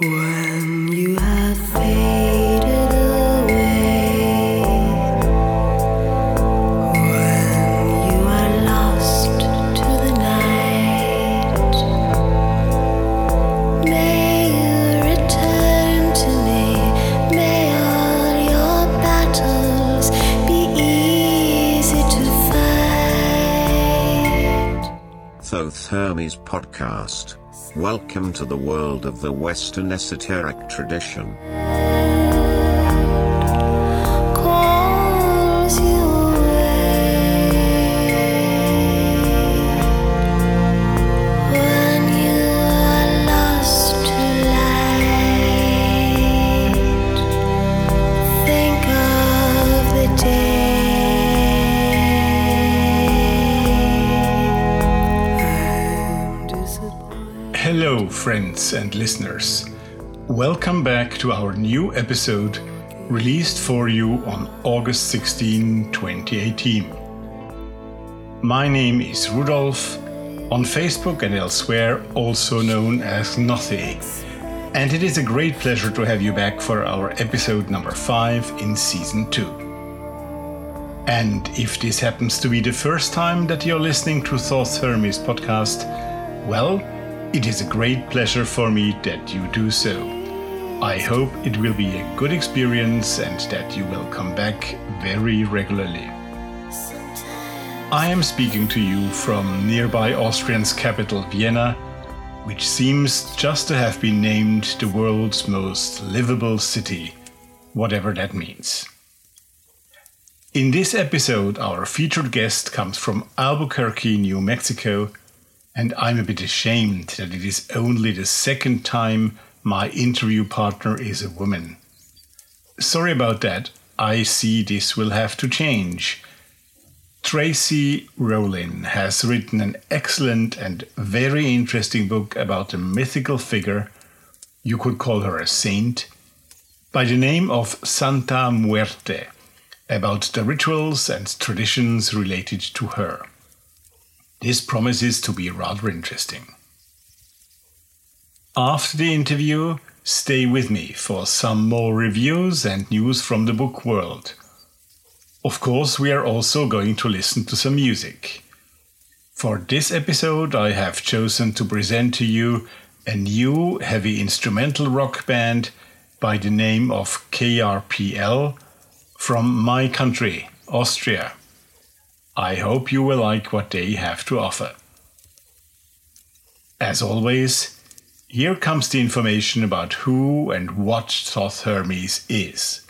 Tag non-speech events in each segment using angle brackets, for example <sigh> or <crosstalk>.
When Welcome to the world of the Western esoteric tradition. And listeners. Welcome back to our new episode released for you on August 16, 2018. My name is Rudolf, on Facebook and elsewhere, also known as Nothy, and it is a great pleasure to have you back for our episode number 5 in season 2. And if this happens to be the first time that you're listening to Thoth Hermes podcast, well, it is a great pleasure for me that you do so. I hope it will be a good experience and that you will come back very regularly. I am speaking to you from nearby Austrian's capital, Vienna, which seems just to have been named the world's most livable city, whatever that means. In this episode, our featured guest comes from Albuquerque, New Mexico, and I'm a bit ashamed that it is only the second time my interview partner is a woman. Sorry about that. I see this will have to change. Tracy Rollin has written an excellent and very interesting book about a mythical figure, you could call her a saint, by the name of Santa Muerte, about the rituals and traditions related to her. This promises to be rather interesting. After the interview, stay with me for some more reviews and news from the book world. Of course, we are also going to listen to some music. For this episode, I have chosen to present to you a new heavy instrumental rock band by the name of KRPL from my country, Austria. I hope you will like what they have to offer. As always, here comes the information about who and what Thoth Hermes is.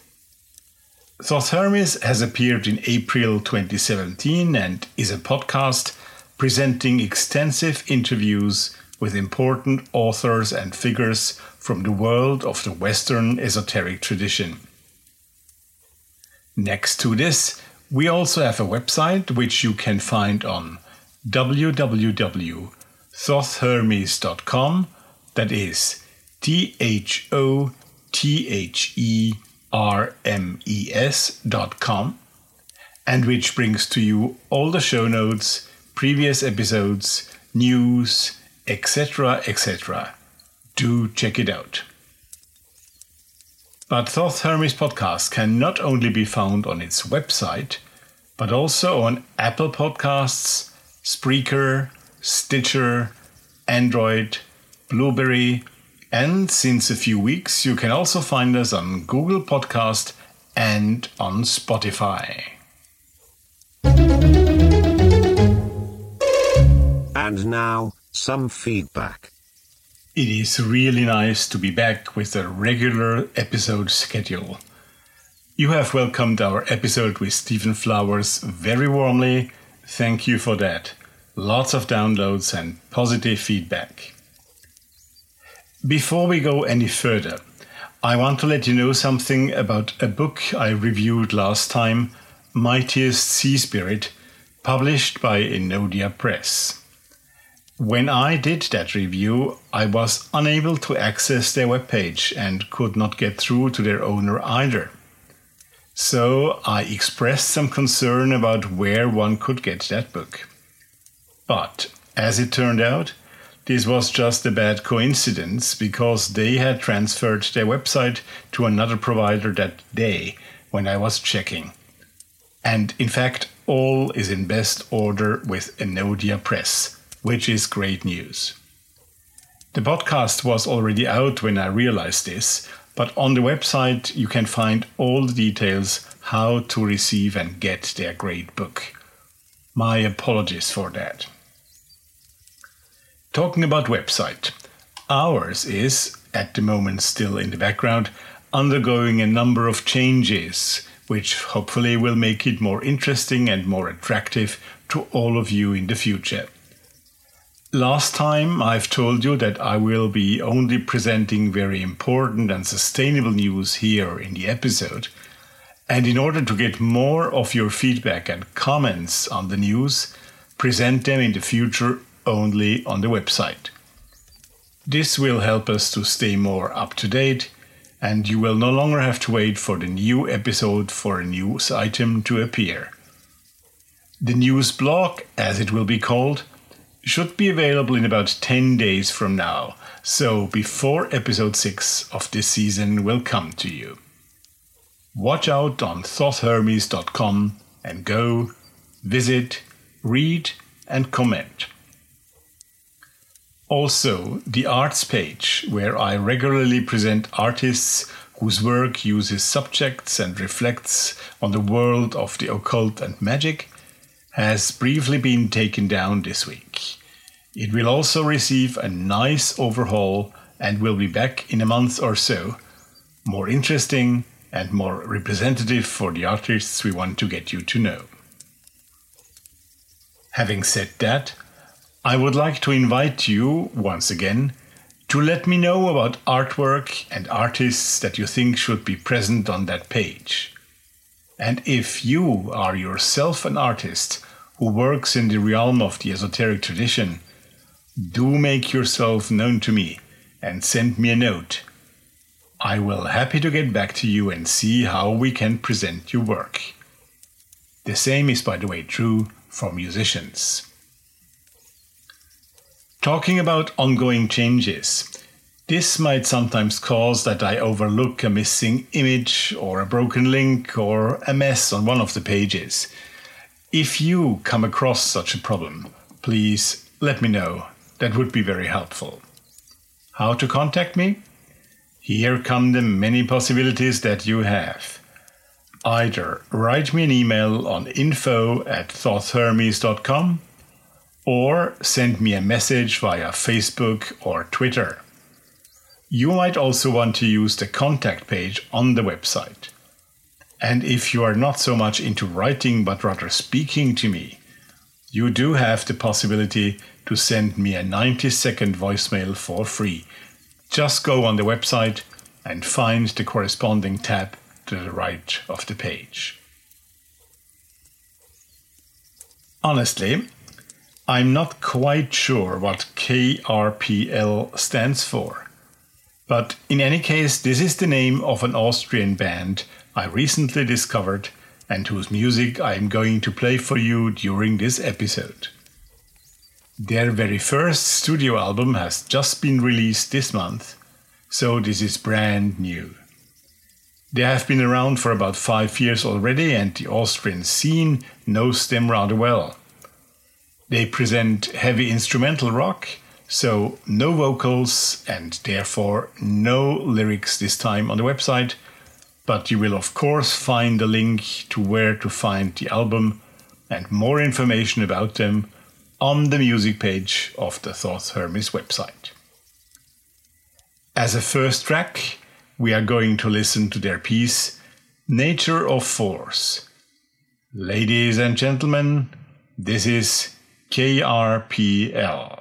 Thoth Hermes has appeared in April 2017 and is a podcast presenting extensive interviews with important authors and figures from the world of the Western esoteric tradition. Next to this, we also have a website which you can find on www.thothhermes.com. That is T H O T H E R M E S dot com, and which brings to you all the show notes, previous episodes, news, etc. etc. Do check it out. But Thoth Hermes podcast can not only be found on its website, but also on Apple Podcasts, Spreaker, Stitcher, Android, Blubrry, and since a few weeks you can also find us on Google Podcast and on Spotify. And now, some feedback. It is really nice to be back with a regular episode schedule. You have welcomed our episode with Stephen Flowers very warmly. Thank you for that. Lots of downloads and positive feedback. Before we go any further, I want to let you know something about a book I reviewed last time, Mightiest Sea Spirit, published by Enodia Press. When I did that review, I was unable to access their webpage and could not get through to their owner either. So I expressed some concern about where one could get that book. But as it turned out, this was just a bad coincidence because they had transferred their website to another provider that day when I was checking. And in fact, all is in best order with Enodia Press, which is great news. The podcast was already out when I realized this, but on the website you can find all the details how to receive and get their great book. My apologies for that. Talking about website, ours is, at the moment still in the background, undergoing a number of changes, which hopefully will make it more interesting and more attractive to all of you in the future. Last time I've told you that I will be only presenting very important and sustainable news here in the episode. And in order to get more of your feedback and comments on the news, present them in the future only on the website. This will help us to stay more up to date, and you will no longer have to wait for the new episode for a news item to appear. The news blog, as it will be called, should be available in about 10 days from now, so before episode 6 of this season will come to you. Watch out on thothhermes.com and go, visit, read, and comment. Also, the arts page, where I regularly present artists whose work uses subjects and reflects on the world of the occult and magic, has briefly been taken down this week. It will also receive a nice overhaul and will be back in a month or so, more interesting and more representative for the artists we want to get you to know. Having said that, I would like to invite you, once again, to let me know about artwork and artists that you think should be present on that page. And if you are yourself an artist who works in the realm of the esoteric tradition, do make yourself known to me and send me a note. I will happy to get back to you and see how we can present your work. The same is, by the way, true for musicians. Talking about ongoing changes, this might sometimes cause that I overlook a missing image or a broken link or a mess on one of the pages. If you come across such a problem, please let me know. That would be very helpful. How to contact me? Here come the many possibilities that you have. Either write me an email on info at thothhermes.com or send me a message via Facebook or Twitter. You might also want to use the contact page on the website. And if you are not so much into writing but rather speaking to me, you do have the possibility to send me a 90 second voicemail for free. Just go on the website and find the corresponding tab to the right of the page. Honestly, I'm not quite sure what KRPL stands for. But in any case, this is the name of an Austrian band I recently discovered and whose music I am going to play for you during this episode. Their very first studio album has just been released this month, so this is brand new. They have been around for about five years already, and the Austrian scene knows them rather well. They present heavy instrumental rock so, no vocals and therefore no lyrics this time on the website, but you will, of course, find a link to where to find the album and more information about them on the music page of the Thoth Hermes website. As a first track, we are going to listen to their piece Nature of Force. Ladies and gentlemen, this is KRPL.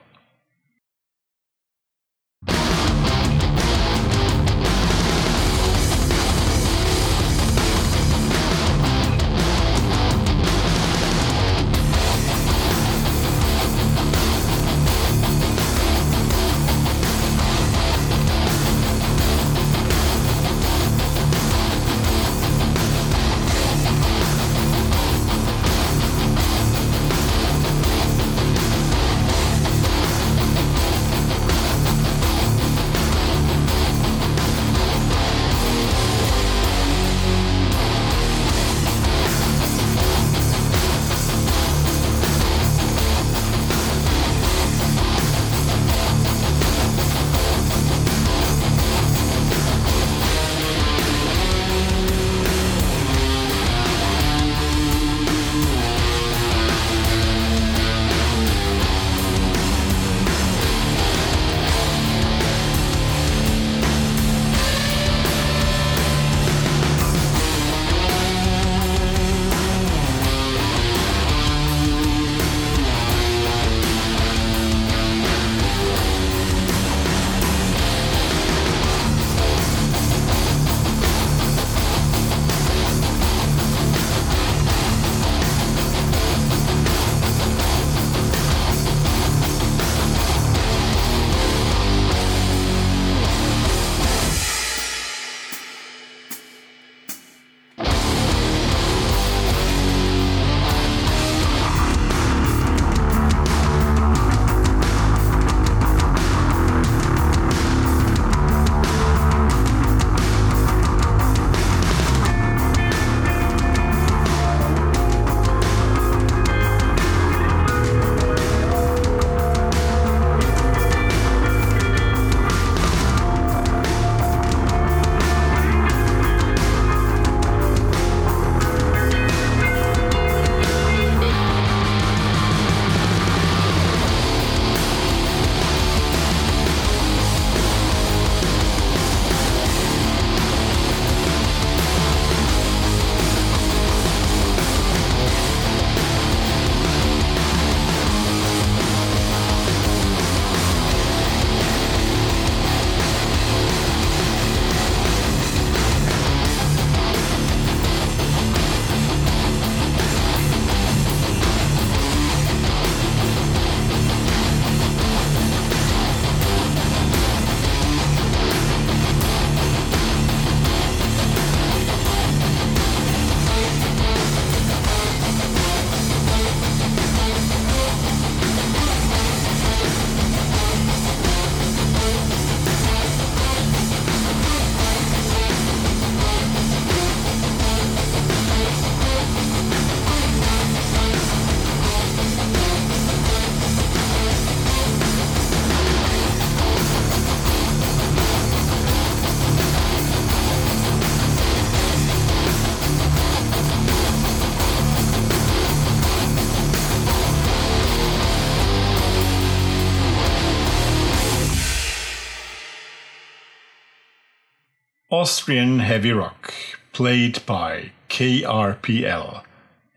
Austrian heavy rock, played by KRPL,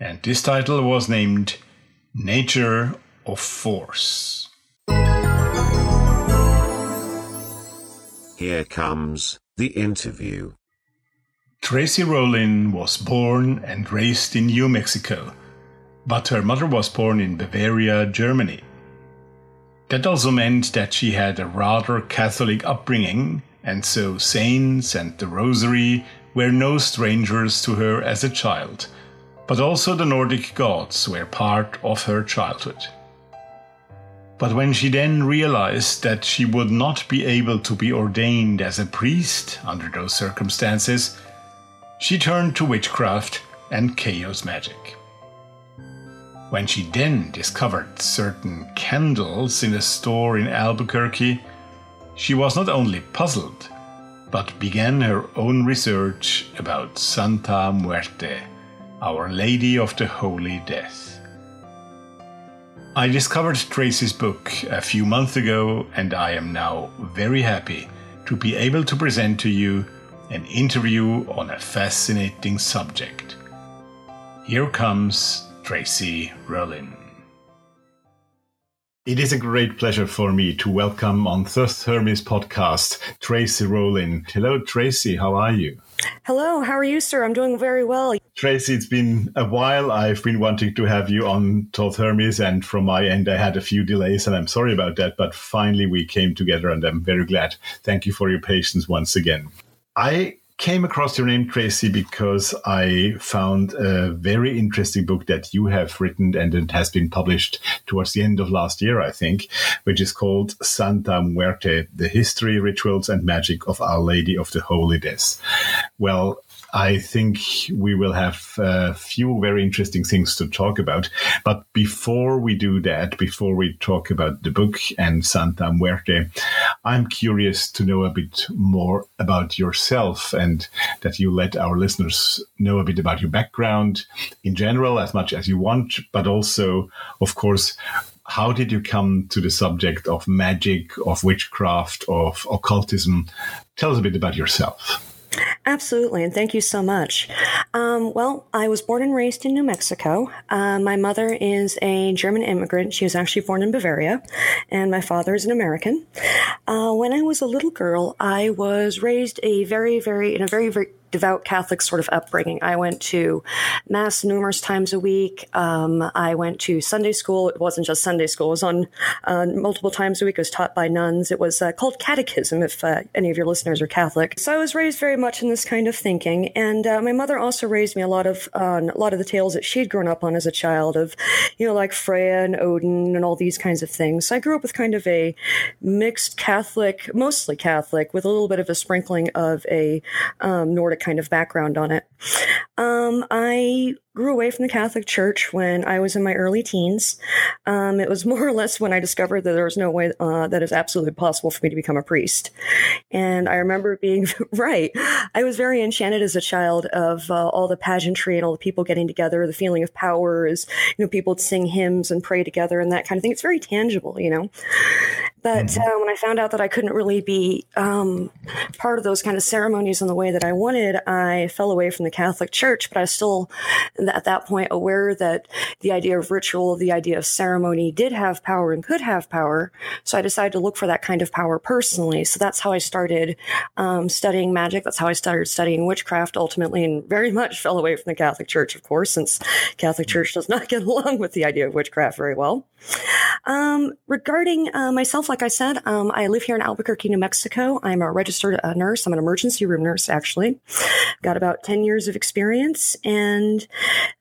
and this title was named Nature of Force. Here comes the interview. Tracy Rollin was born and raised in New Mexico, but her mother was born in Bavaria, Germany. That also meant that she had a rather Catholic upbringing, and so saints and the Rosary were no strangers to her as a child, but also the Nordic gods were part of her childhood. But when she then realized that she would not be able to be ordained as a priest under those circumstances, she turned to witchcraft and chaos magic. When she then discovered certain candles in a store in Albuquerque, she was not only puzzled, but began her own research about Santa Muerte, Our Lady of the Holy Death. I discovered Tracy's book a few months ago, and I am now very happy to be able to present to you an interview on a fascinating subject. Here comes Tracy Rollin. It is a great pleasure for me to welcome on Thoth Hermes podcast Tracy Rollin. Hello, Tracy. How are you? Hello, how are you, sir? I'm doing very well. Tracy, it's been a while. I've been wanting to have you on Thoth Hermes, and from my end, I had a few delays, and I'm sorry about that. But finally, we came together, and I'm very glad. Thank you for your patience once again. I came across your name, Tracy, because I found a very interesting book that you have written and it has been published towards the end of last year, I think, which is called Santa Muerte The History, Rituals, and Magic of Our Lady of the Holy Death. Well, I think we will have a few very interesting things to talk about. But before we do that, before we talk about the book and Santa Muerte, I'm curious to know a bit more about yourself and that you let our listeners know a bit about your background in general, as much as you want, but also, of course, how did you come to the subject of magic, of witchcraft, of occultism? Tell us a bit about yourself. Absolutely, and thank you so much. Um, well, I was born and raised in New Mexico. Uh, my mother is a German immigrant. She was actually born in Bavaria, and my father is an American. Uh, when I was a little girl, I was raised a very, very in a very, very devout Catholic sort of upbringing. I went to mass numerous times a week. Um, I went to Sunday school. It wasn't just Sunday school; it was on uh, multiple times a week. It was taught by nuns. It was uh, called catechism. If uh, any of your listeners are Catholic, so I was raised very much in this kind of thinking. And uh, my mother also raised me a lot of on a lot of the tales that she'd grown up on as a child of, you know, like Freya and Odin and all these kinds of things. So I grew up with kind of a mixed Catholic, mostly Catholic, with a little bit of a sprinkling of a um, Nordic kind of background on it. Um, I grew away from the Catholic Church when I was in my early teens. Um, it was <laughs> more or less when I discovered that there was no way uh, that it's absolutely possible for me to become a priest. And I remember <laughs> being right. I was very enchanted as a child of uh, all the pageantry and all the people getting together. The feeling of power is, you know, people sing hymns and pray together and that kind of thing. It's very tangible, you know. But mm-hmm. uh, when I found out that I couldn't really be um, part of those kind of ceremonies in the way that I wanted, I fell away from the Catholic Church. But I was still, at that point, aware that the idea of ritual, the idea of ceremony did have power and could have power. So I decided to look for that kind of power personally. So that's how I started um, studying magic. That's how I started studying witchcraft ultimately, and very much fell away from the Catholic Church, of course, since Catholic Church does not <laughs> get along with the idea of witchcraft very well. Um, regarding uh, myself, like I said, um, I live here in Albuquerque, New Mexico. I'm a registered uh, nurse. I'm an emergency room nurse, actually. Got about 10 years of experience, and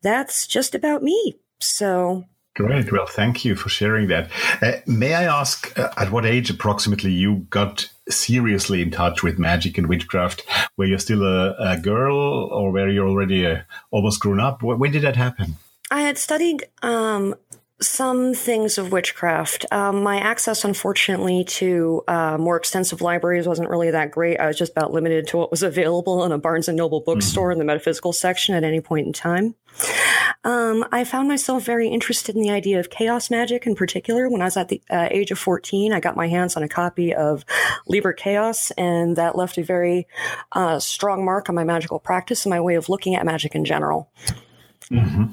that's just about me. So. Great. Well, thank you for sharing that. Uh, may I ask uh, at what age approximately you got seriously in touch with magic and witchcraft? Were you still a, a girl or were you already uh, almost grown up? When did that happen? I had studied um, some things of witchcraft. Um, my access, unfortunately, to uh, more extensive libraries wasn't really that great. I was just about limited to what was <laughs> available in a Barnes and Noble bookstore mm-hmm. in the metaphysical section at any point in time. Um, I found myself very interested in the idea of chaos magic in particular. When I was at the uh, age of 14, I got my hands on a copy of Liber Kaos, and that left a very uh, strong mark on my magical practice and my way of looking at magic in general. Mm-hmm.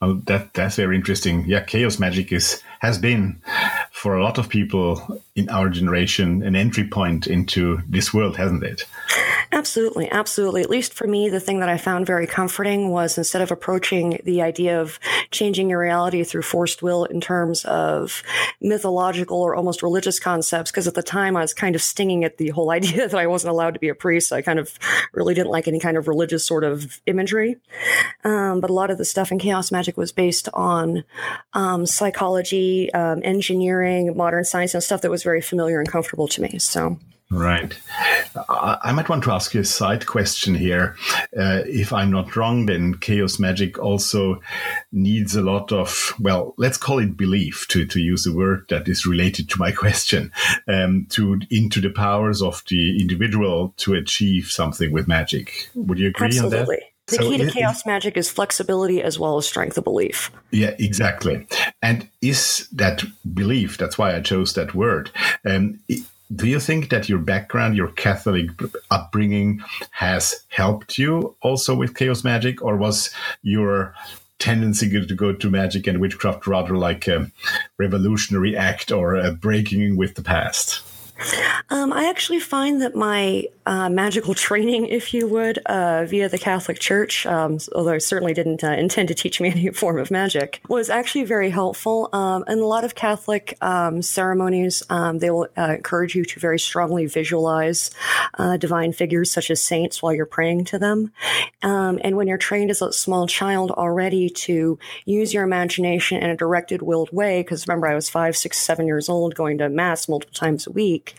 Well, that that's very interesting. Yeah, chaos magic is has been for a lot of people in our generation an entry point into this world, hasn't it? Absolutely, absolutely. At least for me, the thing that I found very comforting was instead of approaching the idea of changing your reality through forced will in terms of mythological or almost religious concepts, because at the time I was kind of stinging at the whole <laughs> idea that I wasn't allowed to be a priest. So I kind of really didn't like any kind of religious sort of imagery. Um, but a lot of the stuff in chaos magic was based on um, psychology, um, engineering, modern science, and stuff that was very familiar and comfortable to me. So. Right. I might want to ask you a side question here. Uh, if I'm not wrong, then chaos magic also needs a lot of, well, let's call it belief to, to use a word that is related to my <laughs> question, um, to into the powers of the individual to achieve something with magic. Would you agree Absolutely. on that? The so key to chaos magic is flexibility as well as strength of belief. Yeah, exactly. And is that belief? That's why I chose that word. Um, do you think that your background, your Catholic upbringing, has helped you also with chaos magic, or was your tendency to go to magic and witchcraft rather like a revolutionary act or a breaking with the past? Um, I actually find that my uh, magical <laughs> training, if you would, uh, via the Catholic Church, um, although I certainly didn't uh, intend to teach me <laughs> any form of magic, was actually very helpful. Um, in a lot of Catholic um, ceremonies, um, they will uh, encourage you to very strongly visualize uh, divine figures such as saints while you're praying to them. Um, and when you're trained as a small child already to use your imagination in a directed, willed way, because remember, I was five, six, seven years old going to Mass multiple times a week.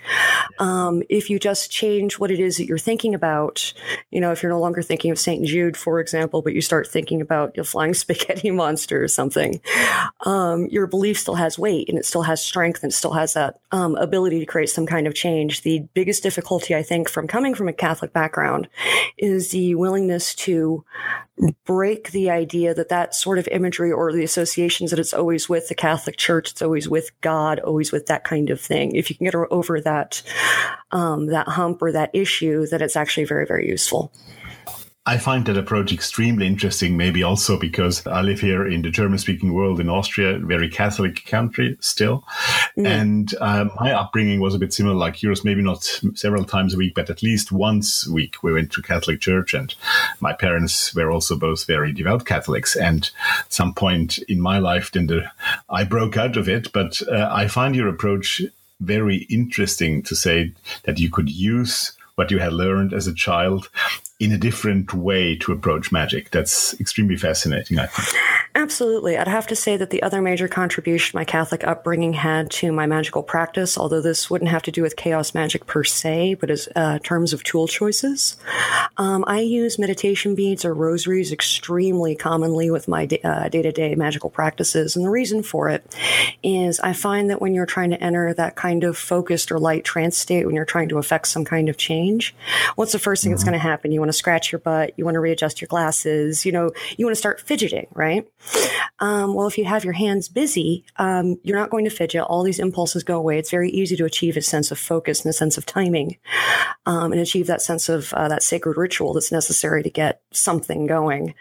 Um, if you just change what it is that you're thinking about, you know, if you're no longer thinking of St. Jude, for example, but you start thinking about a flying <laughs> spaghetti monster or something, um, your belief still has weight and it still has strength and still has that um, ability to create some kind of change. The biggest difficulty, I think, from coming from a Catholic background is the willingness to break the idea that that sort of imagery or the associations that it's always with the Catholic Church, it's always with God, always with that kind of thing. If you can get over that um, that hump or that issue, that it's actually very very useful. I find that approach extremely interesting, maybe also because I live here in the German speaking world in Austria, very Catholic country still. Mm. And uh, my upbringing was a bit similar like yours, maybe not several times a week, but at least once a week we went to Catholic church. And my parents were also both very devout Catholics. And at some point in my life, then the, I broke out of it. But uh, I find your approach very interesting to say that you could use what you had learned as a child in a different way to approach magic. That's extremely fascinating, I think. Absolutely. I'd have to say that the other major contribution my Catholic upbringing had to my magical practice, although this wouldn't have to do with chaos magic per se, but as uh, terms of tool choices, um, I use meditation beads or rosaries extremely commonly with my day to day magical practices. And the reason for it is I find that when you're trying to enter that kind of focused or light trance state, when you're trying to affect some kind of change, what's the first thing mm-hmm. that's going to happen? You want to scratch your butt, you want to readjust your glasses, you know, you want to start fidgeting, right? Um, well, if you have your hands busy, um, you're not going to fidget. All these impulses go away. It's very easy to achieve a sense of focus and a sense of timing, um, and achieve that sense of uh, that sacred ritual that's necessary to get something going.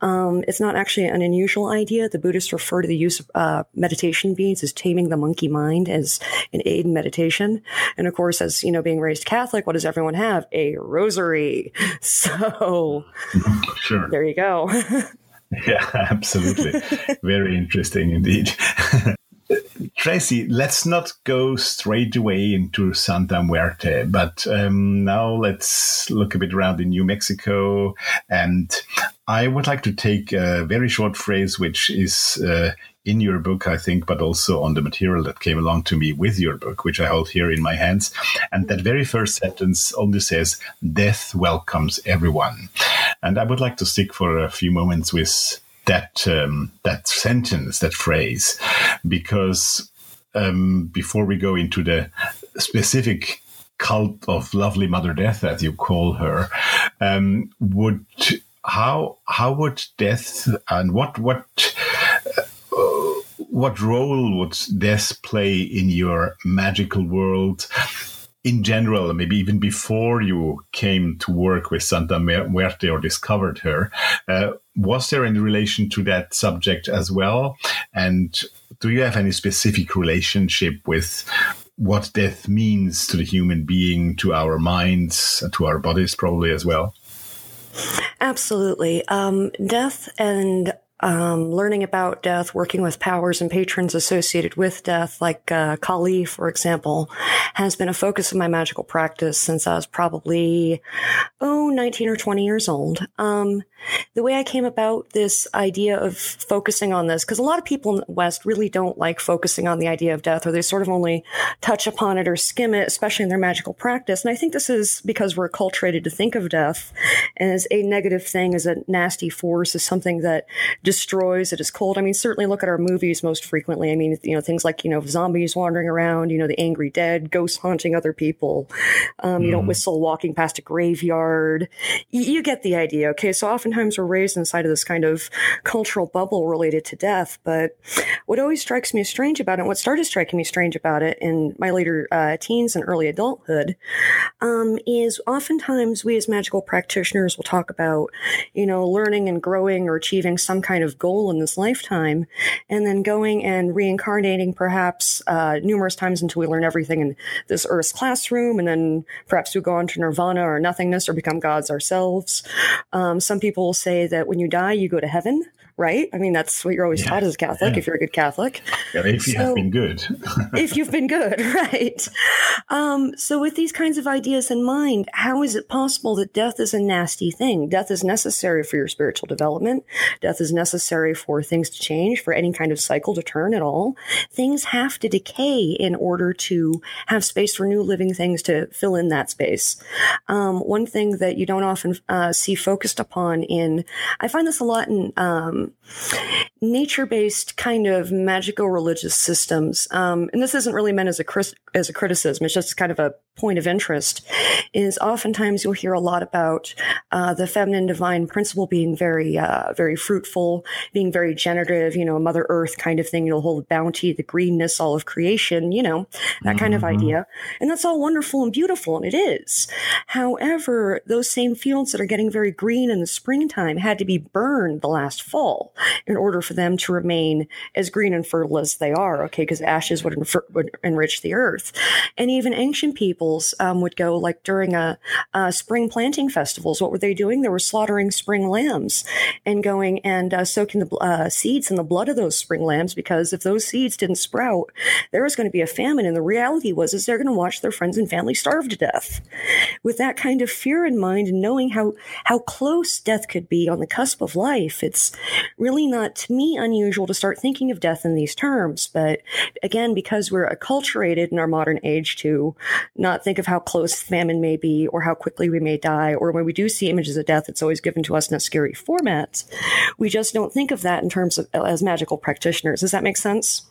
Um, it's not actually an unusual idea. The Buddhists refer to the use of uh, meditation beads as taming the monkey mind as an aid in meditation. And of course, as you know, being raised Catholic, what does everyone have? A rosary. So <laughs> sure. there you go. <laughs> yeah, absolutely. Very interesting indeed. <laughs> Tracy, let's not go straight away into Santa Muerte, but um, now let's look a bit around in New Mexico. And I would like to take a very short phrase, which is uh, in your book, I think, but also on the material that came along to me with your book, which I hold here in my hands. And that very first sentence only says, Death welcomes everyone. And I would like to stick for a few moments with that um, that sentence, that phrase, because um, before we go into the specific cult of lovely Mother Death, as you call her, um, would how how would death and what what what role would death play in your magical world in general, maybe even before you came to work with Santa Muerte or discovered her, uh, was there any relation to that subject as well? And do you have any specific relationship with what death means to the human being, to our minds, to our bodies, probably as well? Absolutely. Um, death and um, learning about death, working with powers and patrons associated with death, like uh, Kali, for example, has been a focus of my magical practice since I was probably, oh, 19 or 20 years old. Um, the way I came about this idea of focusing on this, because a lot of people in the West really don't like focusing on the idea of death, or they sort of only touch upon it or skim it, especially in their magical practice. And I think this is because we're acculturated to think of death as a negative thing, as a nasty force, as something that destroys, it is cold. I mean, certainly look at our movies most frequently. I mean, you know, things like, you know, zombies wandering around, you know, the angry dead, ghosts haunting other people. Um, mm. You don't whistle walking past a graveyard. Y- you get the idea. Okay. So oftentimes we're raised inside of this kind of cultural bubble related to death. But what always strikes me as strange about it, what started striking me strange about it in my later uh, teens and early adulthood, um, is oftentimes we as magical practitioners will talk about, you know, learning and growing or achieving some kind kind of goal in this lifetime, and then going and reincarnating perhaps uh, numerous times until we learn everything in this Earth's classroom, and then perhaps we go on to nirvana or nothingness or become gods ourselves. Um, some people will say that when you die, you go to heaven right? I mean, that's what you're always yeah. taught as a Catholic, yeah. if you're a good Catholic. Yeah, if you so, have been good. <laughs> if you've been good, <laughs> right. Um, so, with these kinds of ideas in mind, how is it possible that death is a nasty thing? Death is necessary for your spiritual development. Death is necessary for things to change, for any kind of cycle to turn at all. Things have to decay in order to have space for new living things to fill in that space. Um, one thing that you don't often uh, see focused upon in, I find this a lot in um, nature based kind of magical religious systems. Um, and this isn't really meant as a, as a criticism, it's just kind of a point of interest is oftentimes you'll hear a lot about uh, the feminine divine principle being very uh, very fruitful being very generative you know mother earth kind of thing you'll hold bounty the greenness all of creation you know that mm-hmm. kind of mm-hmm. idea and that's all wonderful and beautiful and it is however those same fields that are getting very green in the springtime had to be burned the last fall in order for them to remain as green and fertile as they are okay because ashes would, infer- would enrich the earth and even ancient peoples um, would go like during a, a, spring planting festivals. What were they doing? They were slaughtering spring lambs and going and uh, soaking the uh, seeds in the blood of those spring lambs because if those seeds didn't sprout, there was going to be a famine. And the reality was is they're going to watch their friends and family starve to death. With that kind of fear in mind and knowing how how close death could be on the cusp of life, it's really not to me unusual to start thinking of death in these terms. But again, because we're acculturated in our modern age to not think of how close famine may be or how quickly we may die. Or when we do see images of death, it's always given to us in a scary format. We just don't think of that in terms of as magical practitioners. Does that make sense?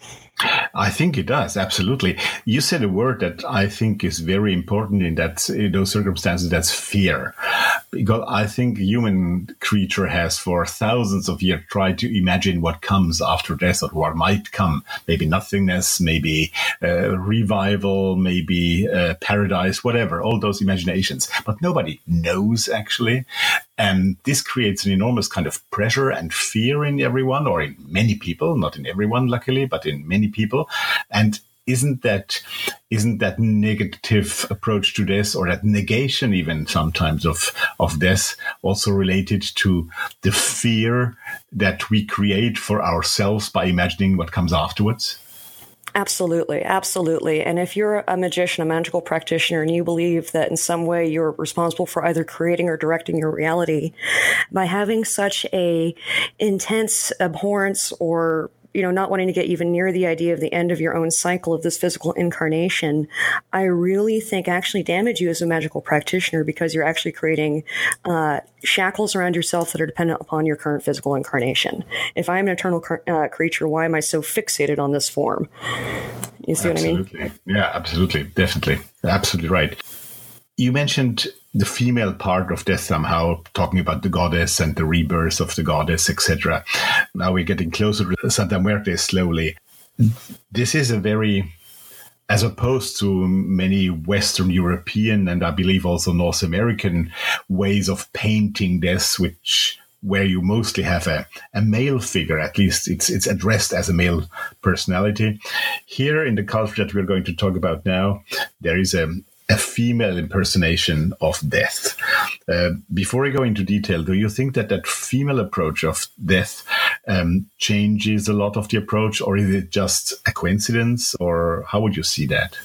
I think it does absolutely. You said a word that I think is very important in that in those circumstances. That's fear, because I think human creature has for thousands of years tried to imagine what comes after death or what might come. Maybe nothingness, maybe uh, revival, maybe uh, paradise, whatever. All those imaginations, but nobody knows actually. And this creates an enormous kind of pressure and fear in everyone, or in many people, not in everyone, luckily, but in many people. And isn't that isn't that negative approach to this or that negation even sometimes of of death also related to the fear that we create for ourselves by imagining what comes afterwards Absolutely, absolutely. And if you're a magician, a magical practitioner, and you believe that in some way you're responsible for either creating or directing your reality, by having such a intense abhorrence or you know, not wanting to get even near the idea of the end of your own cycle of this physical incarnation, I really think actually damage you as a magical practitioner because you're actually creating uh, shackles around yourself that are dependent upon your current physical incarnation. If I'm an eternal uh, creature, why am I so fixated on this form? You see absolutely. what I mean? Yeah, absolutely. Definitely. Absolutely right. You mentioned the female part of death somehow, talking about the goddess and the rebirth of the goddess, etc. Now we're getting closer to Santa Muerte slowly. This is a very, as opposed to many Western European and I believe also North American ways of painting death, which where you mostly have a, a male figure, at least it's it's addressed as a male personality. Here in the culture that we're going to talk about now, there is a, a female impersonation of death. Uh, before I go into detail, do you think that that female approach of death um, changes a lot of the approach, or is it just a coincidence, or how would you see that?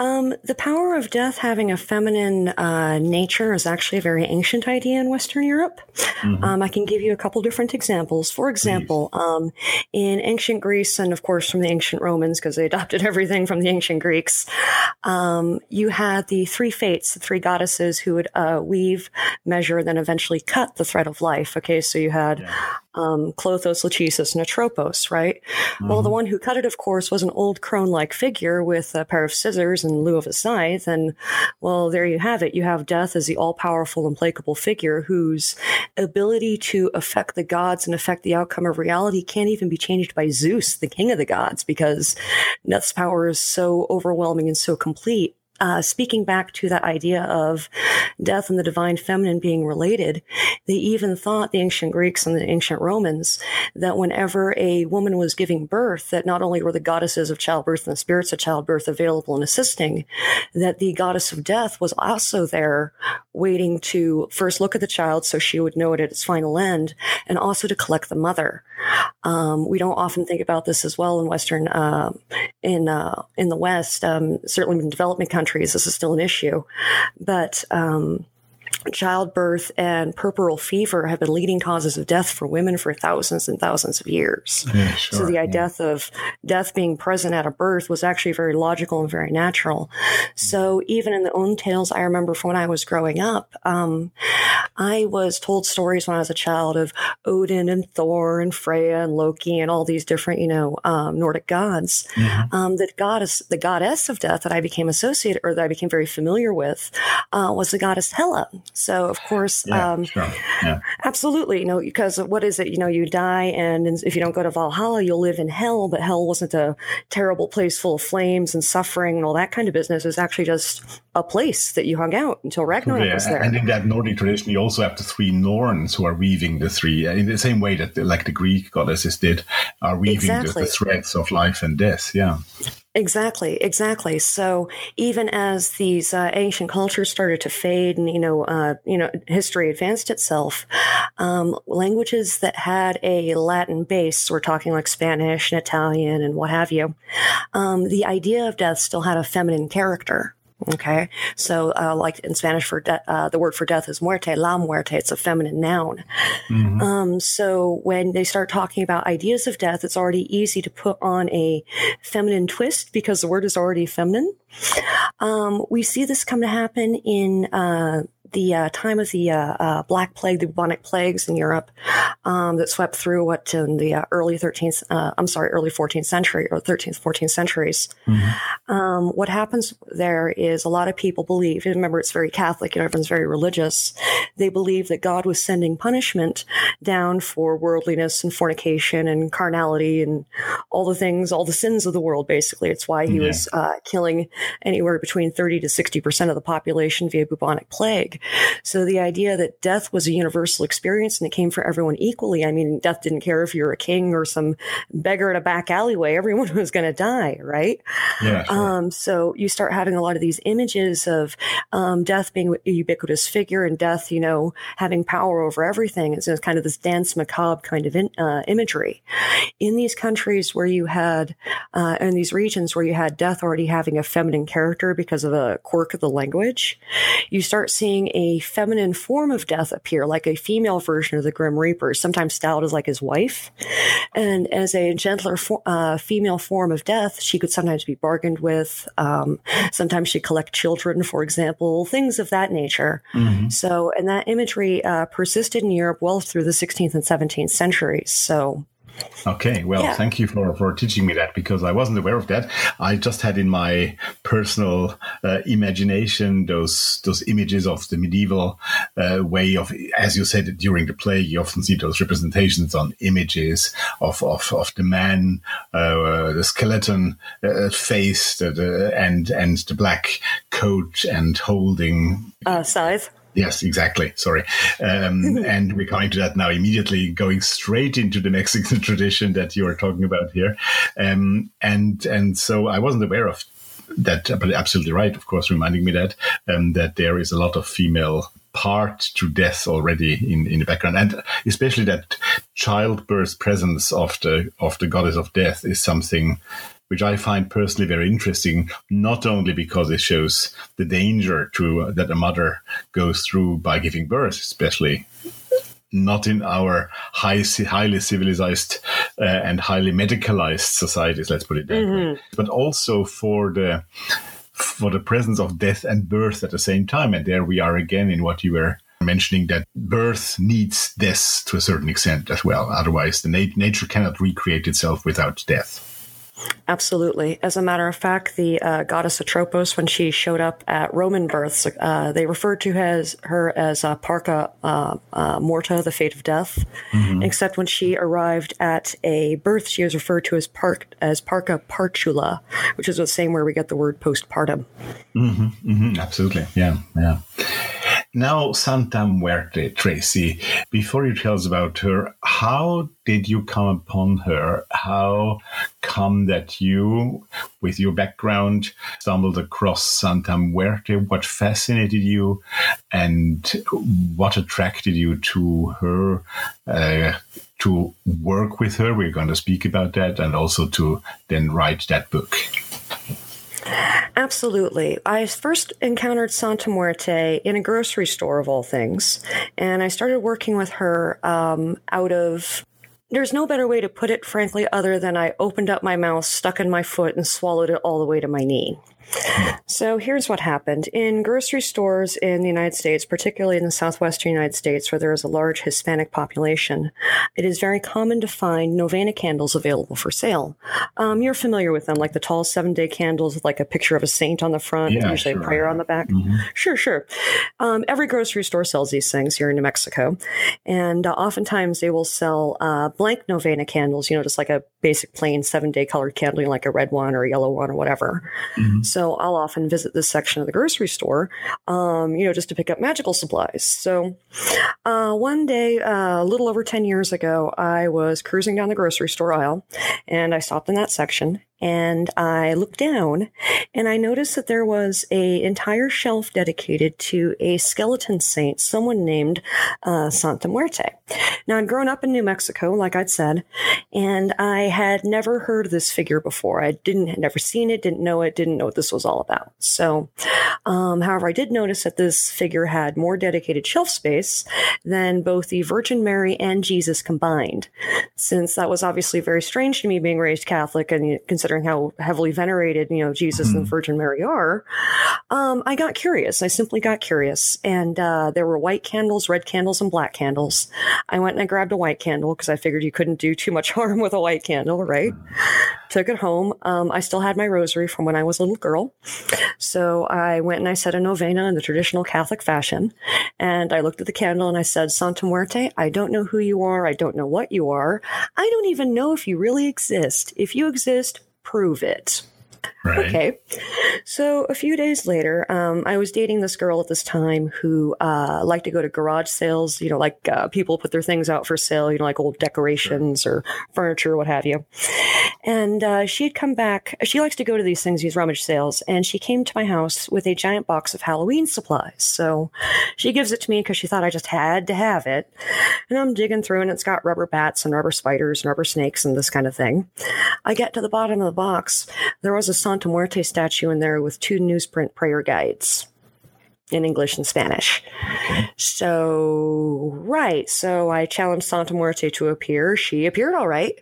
Um, the power of death having a feminine uh, nature is actually a very ancient idea in Western Europe. Mm-hmm. Um, I can give you a couple different examples. For example, um, in ancient Greece, and of course from the ancient Romans, because they adopted <laughs> everything from the ancient Greeks, um, you had the three fates, the three goddesses who would uh, weave, measure, and then eventually cut the thread of life. Okay, so you had yeah um, Clothos, Lachesis, and Atropos, right? Mm-hmm. Well, the mm-hmm. one who cut it, of course, was an old crone like figure with a pair of scissors in lieu of a scythe. And, well, there you have it. You have death as the all powerful, implacable figure whose ability to affect the gods and affect the outcome of reality can't even be changed by Zeus, the king of the gods, because death's power is so overwhelming and so complete uh, speaking back to that idea of death and the divine feminine being related, they even thought the ancient Greeks and the ancient Romans that whenever a woman was giving birth, that not only were the goddesses of childbirth and the spirits of childbirth available and assisting, that the goddess of death was also there waiting to first look at the child so she would know it at its final end and also to collect the mother. Um, we don't often think about this as well in Western, uh, in, uh, in the West, um, certainly in countries countries, this is still an issue. But um, childbirth and puerperal fever have been leading causes of death for women for thousands and thousands of years. Yeah, sure, so the yeah. death of death being present at a birth was actually very logical and very natural. So even in the own tales I remember from when I was growing up, um, I was told stories when I was a child of Odin and Thor and Freya and Loki and all these different, you know, um, Nordic gods. Mm-hmm. Um, the goddess, the goddess of death that I became associated or that I became very familiar with uh, was the goddess Hela. So of course, yeah, um, sure. yeah. absolutely, you know, because what is it? You know, you die, and if you don't go to Valhalla, you'll live in hell. But hell wasn't a terrible place full of flames and suffering and all that kind of business. It was actually just a place that you hung out until Ragnarok yeah, was there. And in that Nordic tradition, you also have the three Norns who are weaving the three in the same way that, like the Greek goddesses did, are weaving exactly. the, the threads of life and death. Yeah. Exactly, exactly. So even as these uh, ancient cultures started to fade, and you know, uh, you know, history advanced itself, um, languages that had a Latin base, we're talking like Spanish and Italian and what have you, um, the idea of death still had a feminine character. Okay. So, uh, like in Spanish for de- uh, the word for death is muerte, la muerte. It's a feminine noun. Mm-hmm. Um, so when they start talking about ideas of death, it's already easy to put on a feminine twist because the word is already feminine. Um, we see this come to happen in, uh, the uh, time of the uh, uh, Black Plague, the bubonic plagues in Europe um, that swept through what in the uh, early 13th, uh, I'm sorry, early 14th century or 13th, 14th centuries. Mm-hmm. Um, what happens there is a lot of people believe, remember it's very Catholic you and everyone's very religious, they believe that God was sending punishment down for worldliness and fornication and carnality and all the things, all the sins of the world, basically. It's why he yeah. was uh, killing anywhere between 30 to 60% of the population via bubonic plague. So the idea that death was a universal experience and it came for everyone equally. I mean, death didn't care if you're a king or some beggar in a back alleyway. Everyone <laughs> was going to die, right? Yeah. Sure. Um, so you start having a lot of these images of um, death being a ubiquitous figure and death, you know, having power over everything. It's kind of this dance macabre kind of in, uh, imagery. In these countries where you had, uh, in these regions where you had death already having a feminine character because of a quirk of the language, you start seeing a feminine form of death appear, like a female version of the Grim Reaper, sometimes styled as like his wife. And as a gentler uh, female form of death, she could sometimes be bargained with. Um, sometimes she'd collect children, for example, things of that nature. So, and that imagery uh, persisted in Europe well through the 16th and 17th centuries. So, Okay, well, Yeah. thank you for, for teaching me that because I wasn't aware of that. I just had in my personal uh, imagination those those images of the medieval uh, way of, as you said, during the play, you often see those representations on images of of, of the man, uh, the skeleton uh, face, the, the, and and the black coat and holding uh, scythe. Yes, exactly. Sorry. Um, <laughs> and we're coming to that now immediately, going straight into the Mexican <laughs> tradition that you are talking about here. Um, and, and so I wasn't aware of that, but absolutely right, of course, reminding me that, um, that there is a lot of female part to death already in, in the background. And especially that childbirth presence of the, of the goddess of death is something which I find personally very interesting, not only because it shows the danger to that a mother goes through by giving birth, especially not in our high, highly civilized uh, and highly medicalized societies. Let's put it that way, but also for the for the presence of death and birth at the same time. And there we are again in what you were mentioning that birth needs death to a certain extent as well. Otherwise, the nat- nature cannot recreate itself without death. Absolutely. As a matter of fact, the uh, goddess Atropos, when she showed up at Roman births, uh, they referred to as her as uh, Parca uh, uh, Morta, the fate of death. Except when she arrived at a birth, she was referred to as Parc as Parca Partula, which is the same where we get the word postpartum. Mhm, absolutely. Yeah. Yeah. Now, Santa Muerte, Tracy, before you tell us about her, how did you come upon her? How come that you, with your background, stumbled across Santa Muerte? What fascinated you? And what attracted you to her? Uh, to work with her, we're going to speak about that, and also to then write that book. Absolutely. I first encountered Santa Muerte in a grocery store, of all things, and I started working with her um, out of. There's no better way to put it, frankly, other than I opened up my mouth, stuck in my foot, and swallowed it all the way to my knee. So here's what happened. In grocery stores in the United States, particularly in the southwestern United States, where there is a large Hispanic population, it is very common to find novena candles available for sale. Um, you're familiar with them, like the tall seven day candles with like a picture of a saint on the front, Yeah, usually sure. a prayer on the back. Sure, sure. Um, every grocery store sells these things here in New Mexico. And uh, oftentimes they will sell uh, blank novena candles, you know, just like a basic plain seven day colored candle, you know, like a red one or a yellow one or whatever. So I'll often visit this section of the grocery store, um, you know, just to pick up magical supplies. So uh, one day, uh, a little over 10 years ago, I was cruising down the grocery store aisle and I stopped in that section and I looked down and I noticed that there was a entire shelf dedicated to a skeleton saint, someone named uh, Santa Muerte. Now, I'd grown up in New Mexico, like I'd said, and I had never heard this figure before. I didn't had never seen it, didn't know it, didn't know what this was all about. So, um, however, I did notice that this figure had more dedicated shelf space than both the Virgin Mary and Jesus combined. Since that was obviously very strange to me, being raised Catholic and considering how heavily venerated, you know, Jesus and the Virgin Mary are, um, I got curious. I simply got curious, and uh, there were white candles, red candles, and black candles. I went and I grabbed a white candle because I figured you couldn't do too much <laughs> harm with a white candle, right? Took it home. Um, I still had my rosary from when I was a little girl. So I went and I said a novena in the traditional Catholic fashion. And I looked at the candle and I said, Santa Muerte, I don't know who you are. I don't know what you are. I don't even know if you really exist. If you exist, prove it. Right. Okay. So a few days later, um, I was dating this girl at this time who uh, liked to go to garage sales. You know, like uh, people put their things out for sale. You know, like old decorations or furniture, what have you. And uh, she had come back. She likes to go to these things, these rummage sales, and she came to my house with a giant box of Halloween supplies. So she gives it to me because she thought I just had to have it. And I'm digging through, and it's got rubber bats and rubber spiders and rubber snakes and this kind of thing. I get to the bottom of the box. There was a Santa Muerte statue in there with two newsprint prayer guides. In English and Spanish. So, right. So I challenged Santa Muerte to appear. She appeared all right.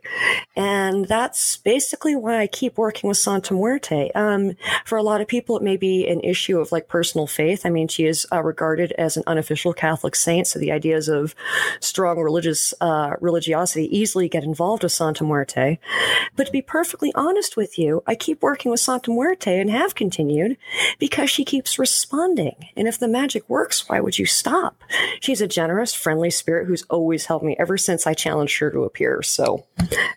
And that's basically why I keep working with Santa Muerte. Um, for a lot of people, it may be an issue of like personal faith. I mean, she is uh, regarded as an unofficial Catholic saint. So the ideas of strong religious uh, religiosity easily get involved with Santa Muerte. But to be perfectly honest with you, I keep working with Santa Muerte and have continued because she keeps responding. And if the magic works, why would you stop? She's a generous, friendly spirit who's always helped me ever since I challenged her to appear. So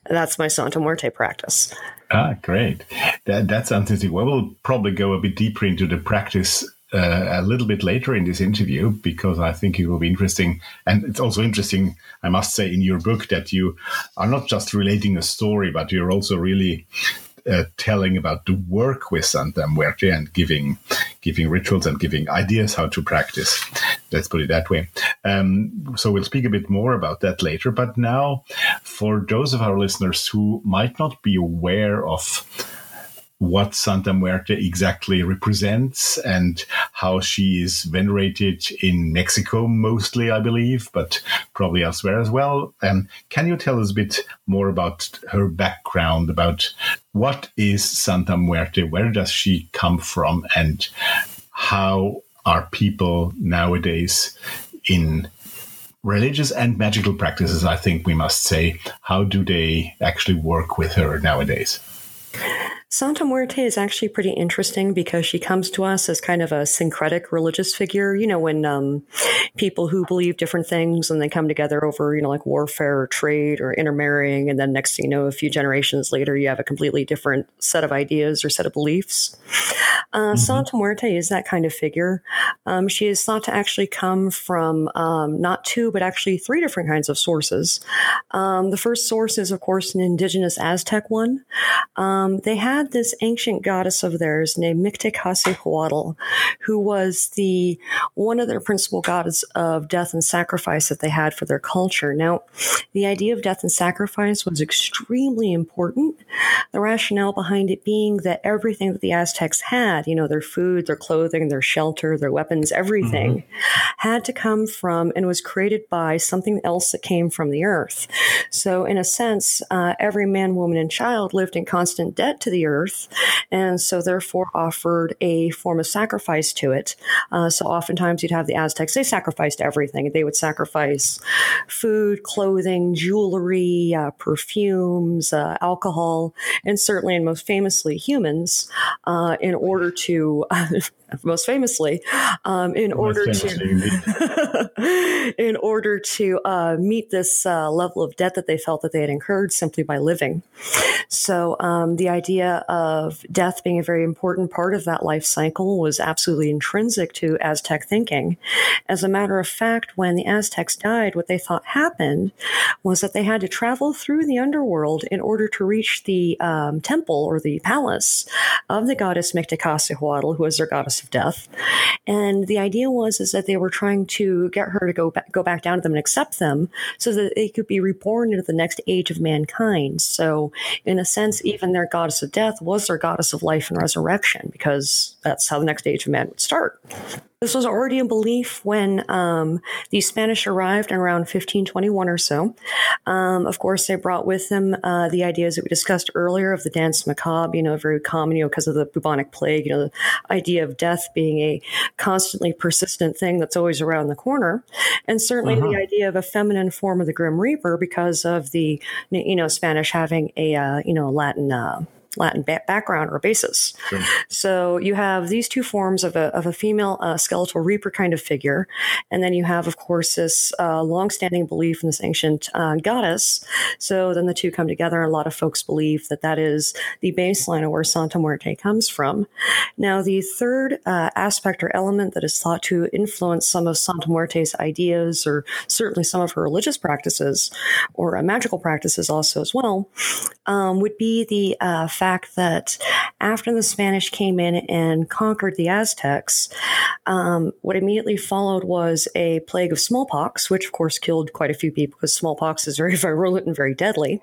that's my Santa Muerte practice. Ah, great. That, that sounds interesting. Well, we'll probably go a bit deeper into the practice uh, a little bit later in this interview because I think it will be interesting. And it's also interesting, I must say, in your book that you are not just relating a story, but you're also really uh, telling about the work with Santa Muerte and giving giving rituals and giving ideas how to practice. Let's put it that way. Um, so we'll speak a bit more about that later. But now, for those of our listeners who might not be aware of what Santa Muerte exactly represents and how she is venerated in Mexico, mostly, I believe, but probably elsewhere as well. Um, can you tell us a bit more about her background, about what is Santa Muerte, where does she come from, and how are people nowadays in religious and magical practices, I think we must say, how do they actually work with her nowadays? Santa Muerte is actually pretty interesting because she comes to us as kind of a syncretic religious figure. You know, when um, people who believe different things and they come together over, you know, like warfare or trade or intermarrying, and then next thing you know, a few generations later, you have a completely different set of ideas or set of beliefs. Uh, mm-hmm. Santa Muerte is that kind of figure. Um, she is thought to actually come from um, not two, but actually three different kinds of sources. Um, the first source is, of course, an indigenous Aztec one. Um, they had had this ancient goddess of theirs named Mictecacíhuatl, who was the one of their principal gods of death and sacrifice that they had for their culture. Now, the idea of death and sacrifice was extremely important. The rationale behind it being that everything that the Aztecs had, you know, their food, their clothing, their shelter, their weapons, everything mm-hmm. had to come from and was created by something else that came from the earth. So, in a sense, uh, every man, woman, and child lived in constant debt to the earth earth, and so therefore offered a form of sacrifice to it. Uh, so oftentimes you'd have the Aztecs, they sacrificed everything. They would sacrifice food, clothing, jewelry, uh, perfumes, uh, alcohol, and certainly and most famously humans uh, in order to <laughs> most famously, um, in, order to, <laughs> in order to uh, meet this uh, level of debt that they felt that they had incurred simply by living. So um, the idea of death being a very important part of that life cycle was absolutely intrinsic to Aztec thinking. As a matter of fact, when the Aztecs died, what they thought happened was that they had to travel through the underworld in order to reach the um, temple or the palace of the goddess Mictecacíhuatl, who was their goddess of death. And the idea was is that they were trying to get her to go back, go back down to them and accept them so that they could be reborn into the next age of mankind. So in a sense, even their goddess of death was their goddess of life and resurrection because that's how the next age of man would start. This was already a belief when um, the Spanish arrived in around 1521 or so. Um, of course, they brought with them uh, the ideas that we discussed earlier of the dance macabre, you know, very common, you know, because of the bubonic plague, you know, the idea of death being a constantly persistent thing that's always around the corner. And certainly uh-huh. the idea of a feminine form of the Grim Reaper because of the, you know, Spanish having a, uh, you know, Latin uh, Latin ba- background or basis. Sure. So you have these two forms of a, of a female uh, skeletal reaper kind of figure. And then you have, of course, this uh, longstanding belief in this ancient uh, goddess. So then the two come together. And A lot of folks believe that that is the baseline of where Santa Muerte comes from. Now, the third uh, aspect or element that is thought to influence some of Santa Muerte's ideas, or certainly some of her religious practices or uh, magical practices also as well, um, would be the uh, fact that after the Spanish came in and conquered the Aztecs, um, what immediately followed was a plague of smallpox, which of course killed quite a few people because smallpox is very <laughs> virulent and very deadly.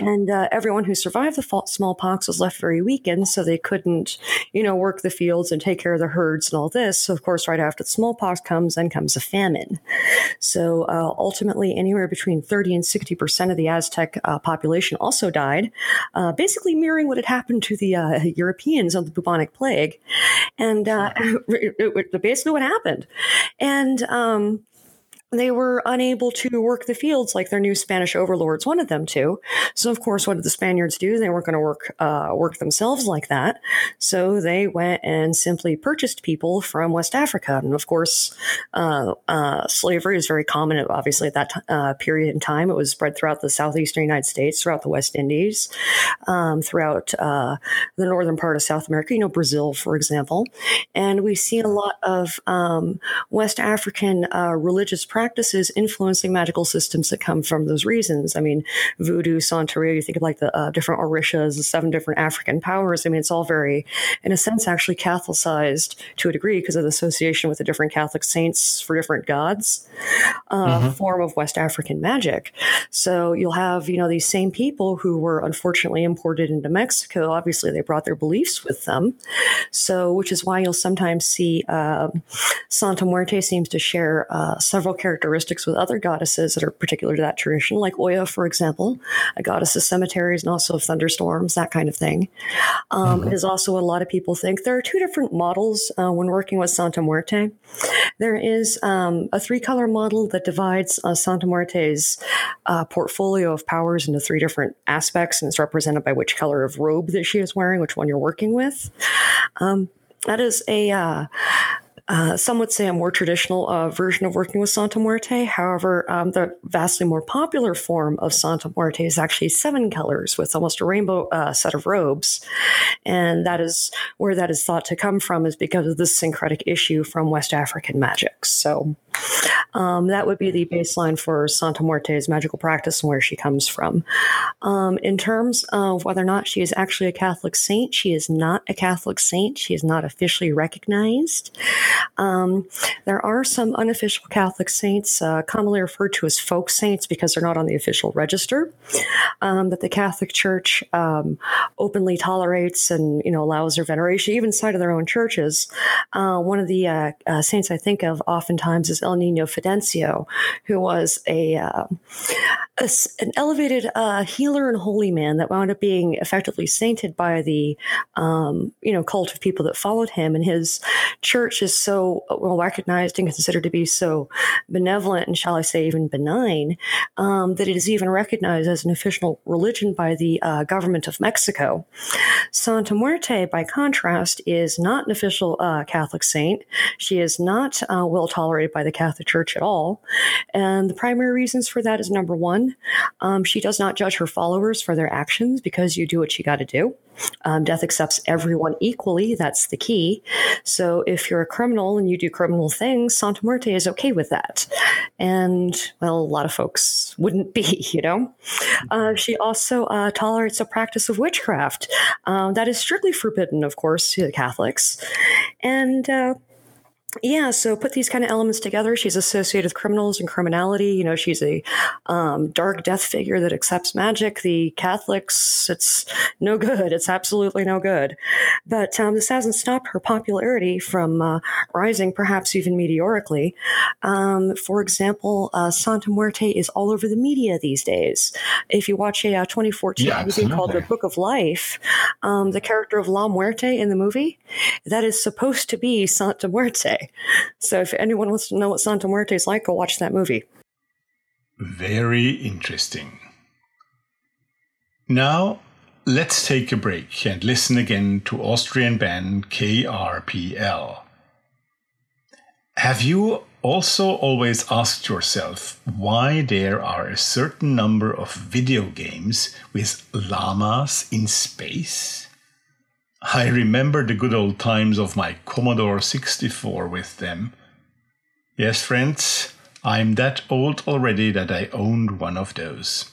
And uh, everyone who survived the smallpox was left very weakened, so they couldn't, you know, work the fields and take care of the herds and all this. So, of course, right after the smallpox comes, then comes a famine. So, uh, ultimately, anywhere between 30 and 60% of the Aztec uh, population also died, uh, basically mirroring what had happened to the uh, Europeans on the bubonic plague. And uh, it, it, it basically what happened. And, um, they were unable to work the fields like their new Spanish overlords wanted them to. So, of course, what did the Spaniards do? They weren't going to work uh, work themselves like that. So they went and simply purchased people from West Africa. And of course, uh, uh, slavery is very common. Obviously, at that t- uh, period in time, it was spread throughout the southeastern United States, throughout the West Indies, um, throughout uh, the northern part of South America. You know, Brazil, for example. And we see a lot of um, West African uh, religious practices influencing magical systems that come from those reasons. I mean, voodoo, Santeria, you think of like the uh, different orishas, the seven different African powers. I mean, it's all very, in a sense, actually Catholicized to a degree because of the association with the different Catholic saints for different gods, uh, form of West African magic. So you'll have, you know, these same people who were unfortunately imported into Mexico. Obviously, they brought their beliefs with them. So, which is why you'll sometimes see um Santa Muerte seems to share uh, several characteristics with other goddesses that are particular to that tradition, like Oya, for example, a goddess of cemeteries and also of thunderstorms, that kind of thing. Um, It is also what a lot of people think. There are two different models uh, when working with Santa Muerte. There is um, a three color model that divides uh, Santa Muerte's uh, portfolio of powers into three different aspects, and it's represented by which color of robe that she is wearing, which one you're working with. Um, that is a uh, some would say a more traditional uh, version of working with Santa Muerte. However, um, the vastly more popular form of Santa Muerte is actually seven colors with almost a rainbow uh, set of robes. And that is where that is thought to come from, is because of this syncretic issue from West African magic. So um, that would be the baseline for Santa Muerte's magical practice and where she comes from. Um, in terms of whether or not she is actually a Catholic saint, she is not a Catholic saint. She is not officially recognized. Um, there are some unofficial Catholic saints, uh, commonly referred to as folk saints because they're not on the official register, um, that the Catholic Church um, openly tolerates and you know allows their veneration, even inside of their own churches. Uh, one of the uh, uh, saints I think of oftentimes is El Nino Fidencio, who was a, uh, a an elevated healer and holy man that wound up being effectively sainted by the um, you know cult of people that followed him, and his church is so well recognized and considered to be so benevolent and shall I say even benign um, that it is even recognized as an official religion by the uh, government of Mexico. Santa Muerte, by contrast, is not an official uh, Catholic saint. She is not uh, well tolerated by the Catholic Church at all. And the primary reasons for that is number one, um, she does not judge her followers for their actions because you do what you got to do. Um, death accepts everyone equally. That's the key. So if you're a criminal and you do criminal things, Santa Muerte is okay with that. And, well, a lot of folks wouldn't be, <laughs> you know? Uh, she also uh, tolerates a practice of witchcraft. Um, that is strictly forbidden, of course, to the Catholics. And, uh, yeah, so put these kind of elements together. She's associated with criminals and criminality. You know, she's a um, dark death figure that accepts magic. The Catholics, it's no good. It's absolutely no good. But um, this hasn't stopped her popularity from uh, rising, perhaps even meteorically. Um, for example, uh, Santa Muerte is all over the media these days. If you watch a uh, 2014 Yeah, movie called The. Book of Life, um, the character of La Muerte in the movie, that is supposed to be Santa Muerte. So if anyone wants to know what Santa Muerte is like, go watch that movie. Very interesting. Now, let's take a break and listen again to Austrian band KRPL. Have you also always asked yourself why there are a certain number of video games with llamas in space? I remember the good old times of my Commodore 64 with them. Yes, friends, I'm that old already that I owned one of those.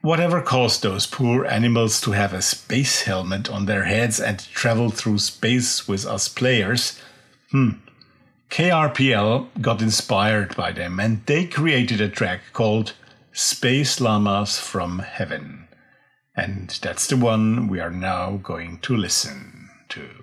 Whatever caused those poor animals to have a space helmet on their heads and travel through space with us players? Hmm. KRPL got inspired by them and they created a track called Space Llamas from Heaven. And that's the one we are now going to listen to.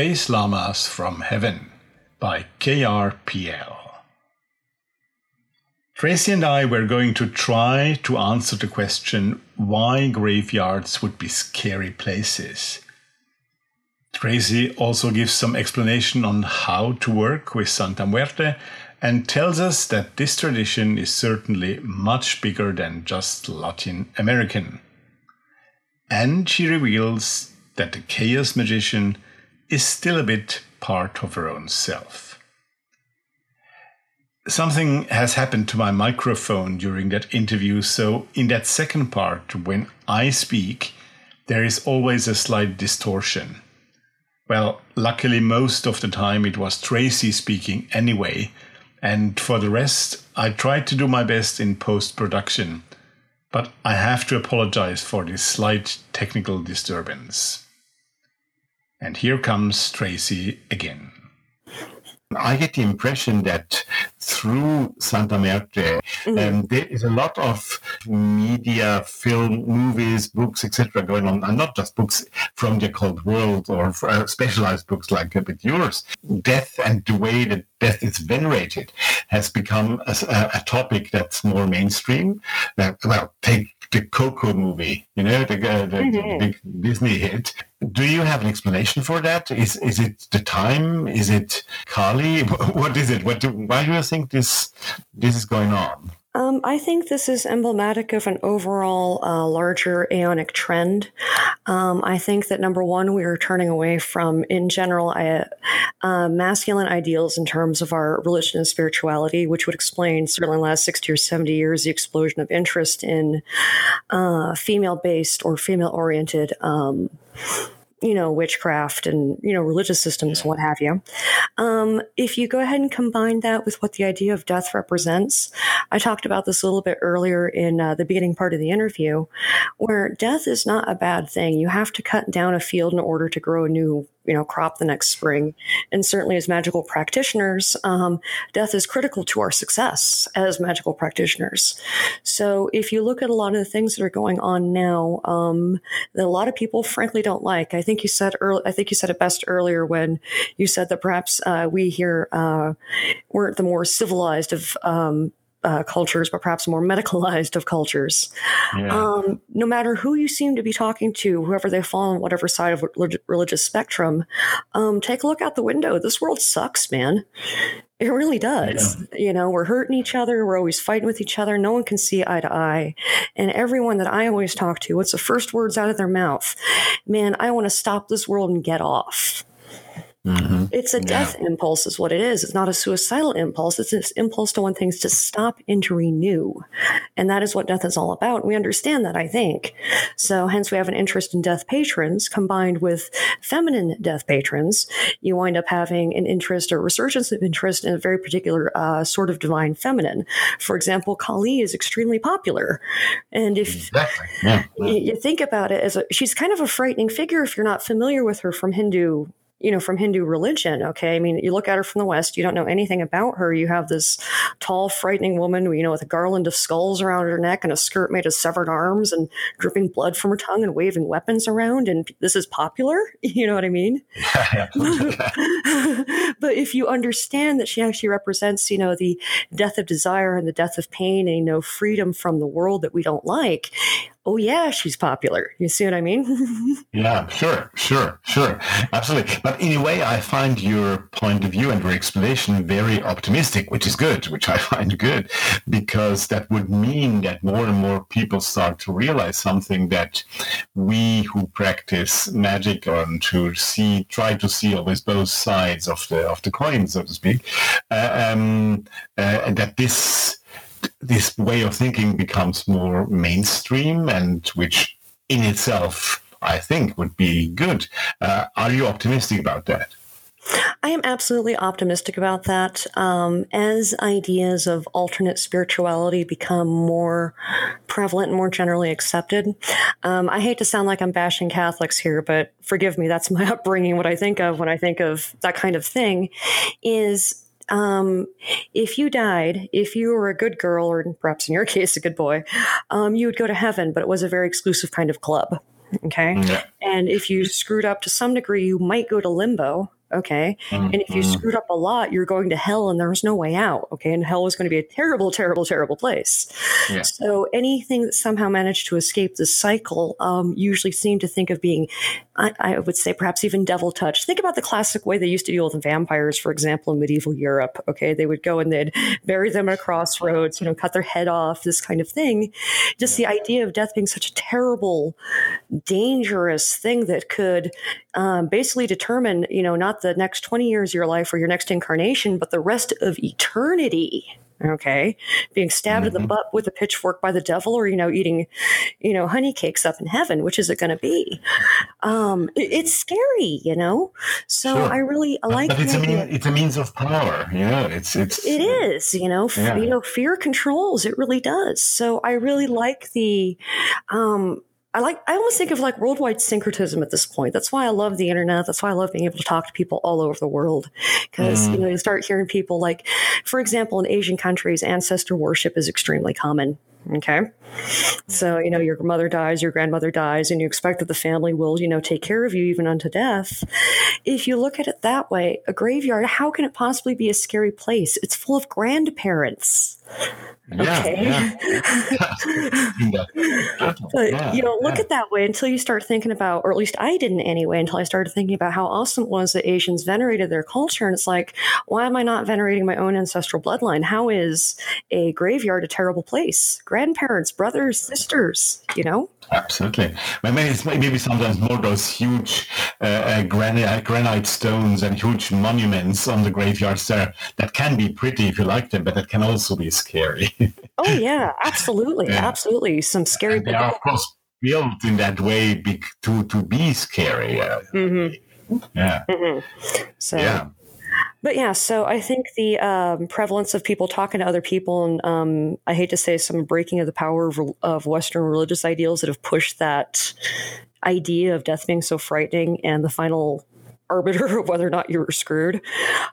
Space Llamas from Heaven by KRPL. Tracy and I were going to try to answer the question why graveyards would be scary places. Tracy also gives some explanation on how to work with Santa Muerte and tells us that this tradition is certainly much bigger than just Latin American. And she reveals that the chaos magician is still a bit part of her own self. Something has happened to my microphone during that interview, so in that second part, when I speak, there is always a slight distortion. Well, luckily, most of the time it was Tracy speaking anyway, and for the rest, I tried to do my best in post production, but I have to apologize for this slight technical disturbance. And here comes Tracy again. I get the impression that through Santa Muerte, mm-hmm. um, there is a lot of media, film, movies, books, etc., going on, and not just books from the occult world or uh, specialized books like a bit yours. Death and the way that death is venerated has become a, a topic that's more mainstream. Uh, well, take the Coco movie, you know, the, uh, the, mm-hmm. the, big Disney hit. Do you have an explanation for that? Is is it the time? Is it Kali? <laughs> What is it? What do, why do you think this this is going on? Um, I think this is emblematic of an overall uh, larger aeonic trend. Um, I think that number one, we are turning away from, in general, uh, uh, masculine ideals in terms of our religion and spirituality, which would explain, certainly in the last 60 or 70 years, the explosion of interest in uh, female based or female oriented. Um, you know, witchcraft and, you know, religious systems, what have you. Um, if you go ahead and combine that with what the idea of death represents, I talked about this a little bit earlier in uh, the beginning part of the interview, where death is not a bad thing. You have to cut down a field in order to grow a new you know crop the next spring. And certainly as magical practitioners um, death is critical to our success as magical practitioners. So if you look at a lot of the things that are going on now um, that a lot of people frankly don't like i think you said early, i think you said it best earlier when you said that perhaps uh, we here uh, weren't the more civilized of um, uh, cultures, but perhaps more <laughs> medicalized of cultures. Yeah. Um, no matter who you seem to be talking to, whoever they fall on whatever side of religious spectrum, um, take a look out the window. This world sucks, man. It really does. Yeah. You know, we're hurting each other. We're always fighting with each other. No one can see eye to eye. And everyone that I always talk to, what's the first words out of their mouth? Man, I want to stop this world and get off. Mm-hmm. It's a death yeah. impulse, is what it is. It's not a suicidal impulse. It's this impulse to want things to stop and to renew. And that is what death is all about. We understand that, I think. So, hence, we have an interest in death patrons combined with feminine death patrons. You wind up having an interest or resurgence of interest in a very particular uh, sort of divine feminine. For example, Kali is extremely popular. And if exactly. yeah. you, you think about it as a, she's kind of a frightening figure if you're not familiar with her from Hindu you know, from Hindu religion. Okay. I mean, you look at her from the West, you don't know anything about her. You have this tall, frightening woman, you know, with a garland of skulls around her neck and a skirt made of severed arms and dripping blood from her tongue and waving weapons around. And this is popular. <laughs> You know what I mean? <laughs> <laughs> but if you understand that she actually represents, you know, the death of desire and the death of pain and, you know, freedom from the world that we don't like, oh yeah, she's popular. You see what I mean? <laughs> yeah, sure, sure, sure. Absolutely. But in a way, I find your point of view and your explanation very optimistic, which is good, which I <laughs> find good, because that would mean that more and more people start to realize something that we who practice magic and to see, try to see always both sides of the, of the coin, so to speak, uh, um, uh, that this this way of thinking becomes more mainstream and which in itself I think would be good. Uh, are you optimistic about that? I am absolutely optimistic about that. Um, as ideas of alternate spirituality become more prevalent and more generally accepted, um, I hate to sound like I'm bashing Catholics here, but forgive me, that's my <laughs> upbringing. What I think of when I think of that kind of thing is um, if you died, if you were a good girl, or perhaps in your <laughs> case, a good boy, um, you would go to heaven, but it was a very exclusive kind of club. Okay. Yeah. And if you screwed up to some degree, you might go to limbo. Okay. And if you Mhm. screwed up a lot, you're going to hell and there's no way out. Okay. And hell is going to be a terrible, terrible, terrible place. Yeah. So anything that somehow managed to escape this cycle um, usually seemed to think of being, I, I would say, perhaps even devil touch. Think about the classic way they used to deal with vampires, for example, in medieval Europe. Okay. They would go and they'd bury them at a crossroads, you know, cut their head off, this kind of thing. Just the idea of death being such a terrible, dangerous thing that could um, basically determine, you know, not the next 20 years of your life or your next incarnation, but the rest of eternity. Okay. Being stabbed in the butt with a pitchfork by the devil or, you know, eating, you know, honey cakes up in heaven, which is it going to be? Um, it- it's scary, you know? So Sure. I really I like but it's a mean, it's a means of power. Yeah, it's it's it is, you know, Yeah. you know, fear controls. It really does. So I really like the, um, I like, I almost think of like worldwide syncretism at this point. That's why I love the internet. That's why I love being able to talk to people all over the world. Because, you mm. know, you start hearing people like, for example, in Asian countries, ancestor worship is extremely common. Okay. So, you know, your mother dies, your grandmother dies, and you expect that the family will, you know, take care of you even unto death. If you look at it that way, a graveyard, how can it possibly be a scary place? It's full of grandparents. Yeah, Okay. yeah. <laughs> But Yeah, you don't look at that way until you start thinking about, or at least I didn't anyway, until I started thinking about how awesome it was that Asians venerated their culture. And it's like, why am I not venerating my own ancestral bloodline? How is a graveyard a terrible place? Grandparents, brothers, sisters, you know? Absolutely. Maybe it's maybe sometimes more those huge uh, uh, granite, granite stones and huge monuments on the graveyards there that can be pretty if you like them, but that can also be scary. Oh, <laughs> yeah, absolutely. Yeah. Absolutely. Some scary. they are, of course, built in that way be, to to be scary. Uh, Mhm, yeah, mhm. So, yeah. But yeah, so I think the um, prevalence of people talking to other people, and um, I hate to say some breaking of the power of, of Western religious ideals that have pushed that idea of death being so frightening and the final arbiter <laughs> of whether or not you were screwed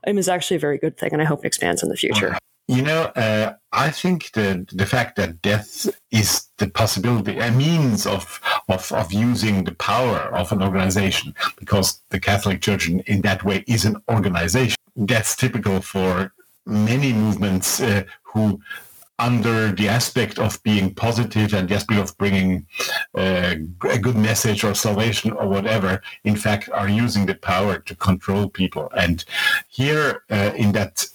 um, is actually a very good thing, and I hope it expands in the future. You know, uh, I think the the fact that death is the possibility, a means of, of of using the power of an organization, because the Catholic Church in, in that way is an organization. That's typical for many movements uh, who, under the aspect of being positive and the aspect of bringing uh, a good message or salvation or whatever, in fact, are using the power to control people. And here, uh, in that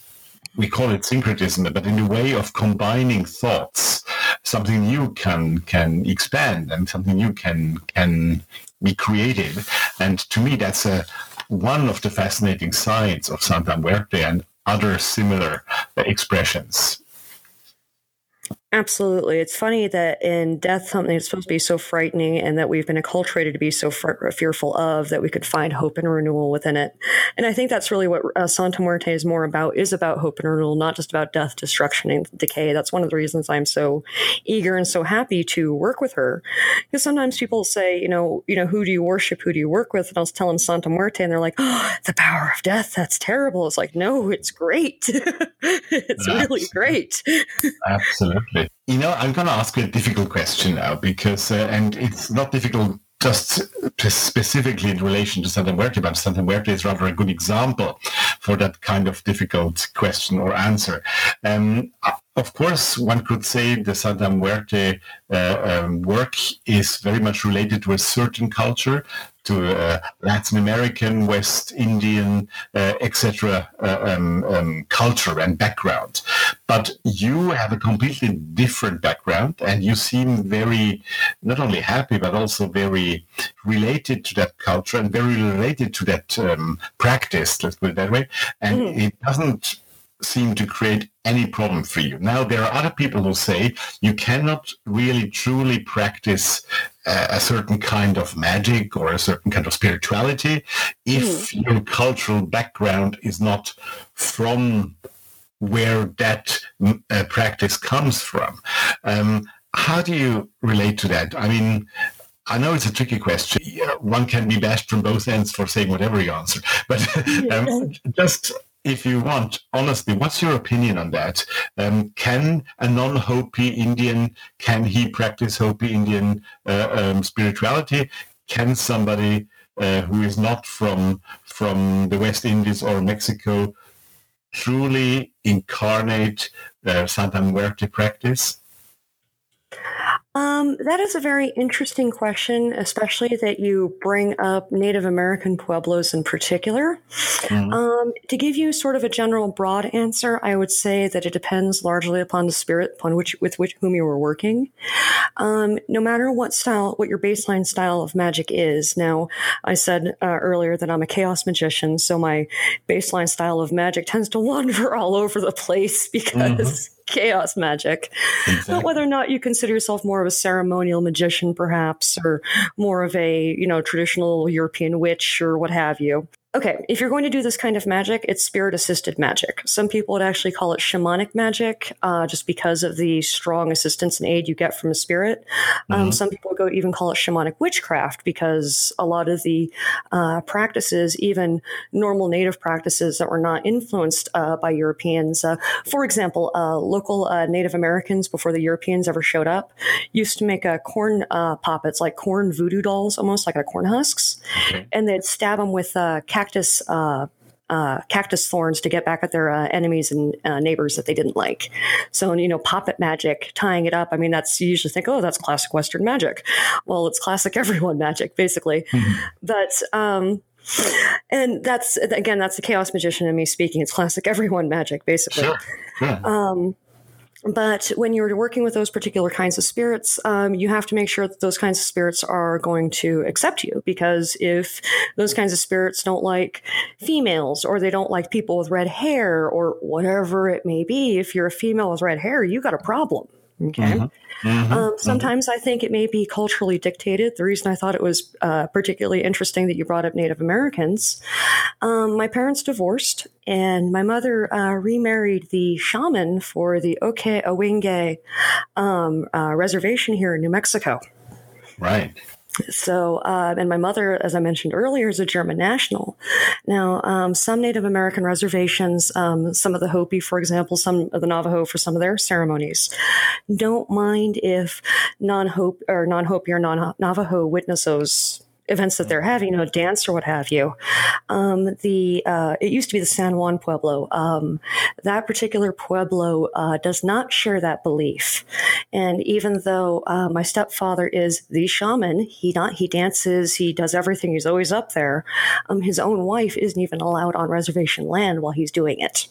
we call it syncretism, but in the way of combining thoughts, something new can can expand and something new can can be created. And to me, that's a one of the fascinating sides of Santa Muerte and other similar expressions. Absolutely. It's funny that in death, something that's supposed to be so frightening and that we've been acculturated to be so fr- fearful of, that we could find hope and renewal within it. And I think that's really what uh, Santa Muerte is more about, is about hope and renewal, not just about death, destruction, and decay. That's one of the reasons I'm so eager and so happy to work with her. Because sometimes people say, you know, you know, who do you worship? Who do you work with? And I'll tell them Santa Muerte, and they're like, oh, the power of death. That's terrible. It's like, no, it's great. <laughs> it's really great. <laughs> Absolutely. You know, I'm going to ask you a difficult question now because, uh, and it's not difficult just specifically in relation to Santa Muerte, but Santa Muerte is rather a good example for that kind of difficult question or answer. Um, of course, one could say the Santa Muerte uh, um, work is very much related to a certain culture, to uh, Latin American, West Indian, uh, etc. Uh, um, um, culture and background. But you have a completely different background, and you seem very not only happy but also very related to that culture and very related to that um, practice. Let's put it that way. And it doesn't seem to create any problem for you. Now, there are other people who say you cannot really truly practice uh, a certain kind of magic or a certain kind of spirituality if your cultural background is not from where that uh, practice comes from. Um, how do you relate to that? I mean, I know it's a tricky question. One can be bashed from both ends for saying whatever you answer, but <laughs> um, just if you want, honestly, what's your opinion on that? Um, can a non-Hopi Indian, can he practice Hopi Indian uh, um, spirituality? can somebody uh, who is not from from the West Indies or Mexico truly incarnate uh, Santa Muerte practice? Um, that is a very interesting question, especially that you bring up Native American pueblos in particular. Mhm. Um, to give you sort of a general broad answer, I would say that it depends largely upon the spirit upon which with which whom you were working. Um, no matter what style, what your baseline style of magic is. Now, I said uh, earlier that I'm a chaos magician, so my baseline style of magic tends to <laughs> wander all over the place because chaos magic. But Exactly. whether or not you consider yourself more of a ceremonial magician, perhaps, or more of a you know traditional European witch or what have you. Okay, if you're going to do this kind of magic, it's spirit assisted magic. Some people would actually call it shamanic magic, uh, just because of the strong assistance and aid you get from a spirit. Um, some people go even call it shamanic witchcraft because a lot of the uh, practices, even normal native practices that were not influenced uh, by Europeans, uh, for example, uh, local uh, Native Americans before the Europeans ever showed up used to make uh, corn uh, poppets, like corn voodoo dolls, almost like a corn husks, Okay. and they'd stab them with uh, cactus. Uh, uh, cactus thorns to get back at their uh, enemies and uh, neighbors that they didn't like. So, you know, poppet magic, tying it up. I mean, that's you usually think, oh, that's classic Western magic. Well, it's classic <laughs> everyone magic, basically. But um, and that's again, that's the chaos magician in me speaking. It's classic everyone magic, basically. Sure. Sure. Um, but when you're working with those particular kinds of spirits, um, you have to make sure that those kinds of spirits are going to accept you. Because if those kinds of spirits don't like females, or they don't like people with red hair, or whatever it may be, if you're a female with red hair, you got a problem. Okay. Mhm. Um, sometimes I think it may be culturally dictated. The reason I thought it was uh, particularly interesting that you brought up Native Americans, um, my parents divorced, and my mother uh, remarried the shaman for the Ohkay Owingeh um, uh, reservation here in New Mexico. Right. So, uh, and my mother, as I mentioned earlier, is a German national. Now, um, some Native American reservations, um, some of the Hopi, for example, some of the Navajo for some of their ceremonies, don't mind if non-Hopi or non-Hopi or non-Navajo witness those events that they're having, you know, dance or what have you. Um, the uh, it used to be the San Juan Pueblo. Um, that particular pueblo uh, does not share that belief, and even though uh, my stepfather is the shaman, he not he dances, he does everything. He's always up there. Um, his own wife isn't even allowed on reservation land while he's doing it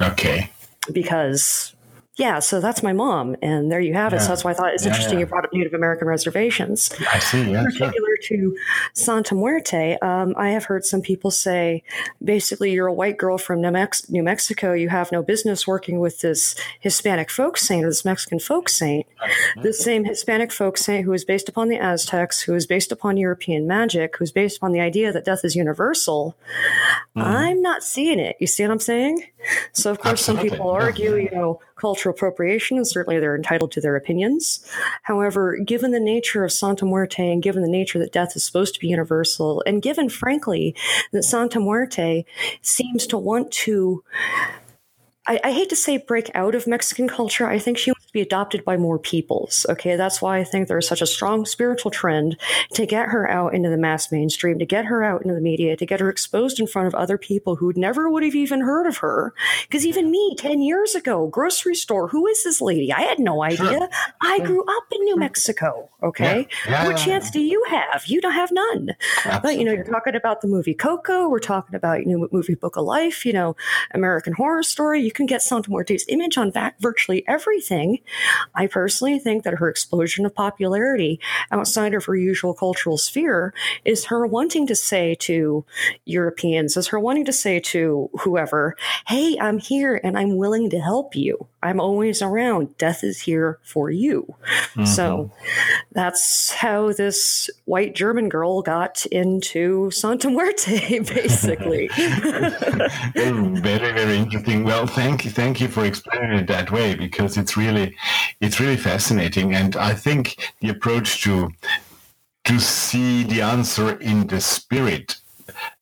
Okay. because yeah, so that's my mom, and there you have it. So that's why I thought it's Yeah, interesting yeah. you brought up Native American reservations I see. Yeah. Sure. particular to Santa Muerte, um, I have heard some people say, basically, you're a white girl from New, Mex- New Mexico. You have no business working with this Hispanic folk saint or this Mexican folk saint. The same Hispanic folk saint who is based upon the Aztecs, who is based upon European magic, who's based upon the idea that death is universal. I'm not seeing it. You see what I'm saying? So, of course, some Absolutely. people Yeah, argue, you know, cultural appropriation, and certainly they're entitled to their opinions. However, given the nature of Santa Muerte and given the nature that death is supposed to be universal, and given, frankly, that Santa Muerte seems to want to. I, hate to say break out of Mexican culture. I think she be adopted by more peoples. Okay, that's why I think there's such a strong spiritual trend to get her out into the mass mainstream, to get her out into the media, to get her exposed in front of other people who never would have even heard of her. Because even me, 10 years ago, grocery store, who is this lady? I had no idea. Sure. I grew up in New Mexico. Okay. Yeah. Yeah, what yeah, chance do you have? You don't have none. But you know, you're talking about the movie Coco. We're talking about you know movie Book of Life. You know, American Horror Story. You can get Santa Muerte's image on va- virtually everything. I personally think that her explosion of popularity outside of her usual cultural sphere is her wanting to say to Europeans, is her wanting to say to whoever, "Hey, I'm here and I'm willing to help you. I'm always around. Death is here for you." So mm-hmm. that's how this white German girl got into Santa Muerte, <laughs> basically. <laughs> very very interesting well thank you thank you for explaining it that way because it's really it's really fascinating and i think the approach to to see the answer in the spirit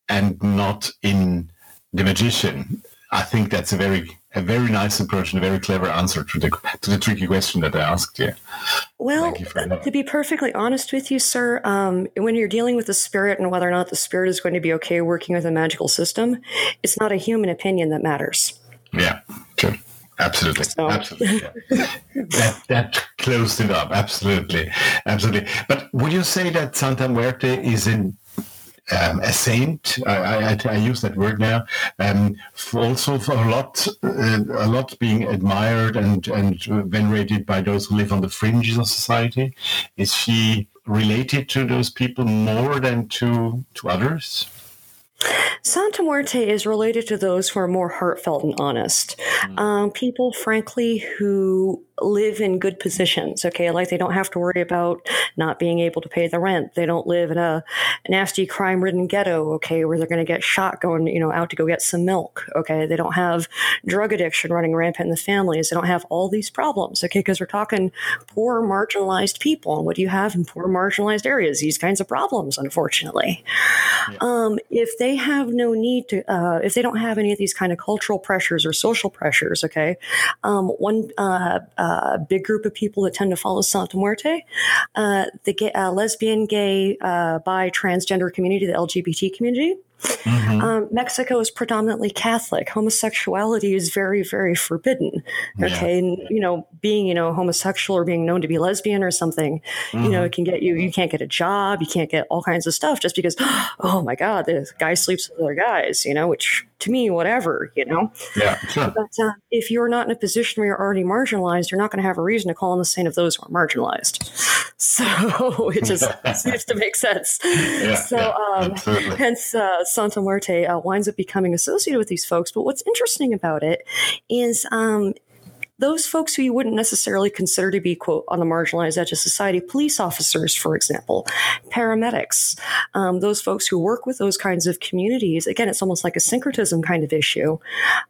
and not in the magician i think that's a very a very nice approach and a very clever answer to the to the tricky question that I asked you. Well, you to be perfectly honest with you, sir, um, when you're dealing with the spirit and whether or not the spirit is going to be okay working with a magical system, it's not a human opinion that matters. Yeah. Absolutely. So- Absolutely. that, that closed it up. Absolutely. Absolutely. But would you say that Santa Muerte is an um, a saint. I, I, I use that word now. Um, for also for a lot, uh, a lot being admired and and venerated by those who live on the fringes of society. Is she related to those people more than to to others? Santa Muerte is related to those who are more heartfelt and honest. Um, people, frankly, who live in good positions. Okay, like they don't have to worry about not being able to pay the rent. They don't live in a nasty crime-ridden ghetto. Okay, where they're going to get shot going, you know, out to go get some milk. Okay, they don't have drug addiction running rampant in the families. They don't have all these problems. Okay, because we're talking poor, marginalized people. And what do you have in poor, marginalized areas? These kinds of problems, unfortunately. Um, if they have no need to, uh, if they don't have any of these kind of cultural pressures or social pressures, okay, um, one uh, uh, big group of people that tend to follow Santa Muerte, uh, the gay, uh, lesbian, gay, uh, bi, transgender community, the LGBT community. Mm-hmm. Um, Mexico is predominantly Catholic. Homosexuality is very, very forbidden. Okay, and you know, being you know homosexual or being known to be lesbian or something, you know, it can get you. You can't get a job. You can't get all kinds of stuff just because. <gasps> Oh my God, the guy sleeps with other guys. You know, which to me, whatever. You know, Yeah, sure. but uh, if you're not in a position where you're already marginalized, you're not going to have a reason to call on the saint of those who are marginalized. <laughs> So it just <laughs> seems to make sense. Yeah, so yeah, um, hence uh, Santa Muerte uh, winds up becoming associated with these folks. But what's interesting about it is um, those folks who you wouldn't necessarily consider to be quote on the marginalized edge of society police officers for example paramedics um, those folks who work with those kinds of communities again it's almost like a syncretism kind of issue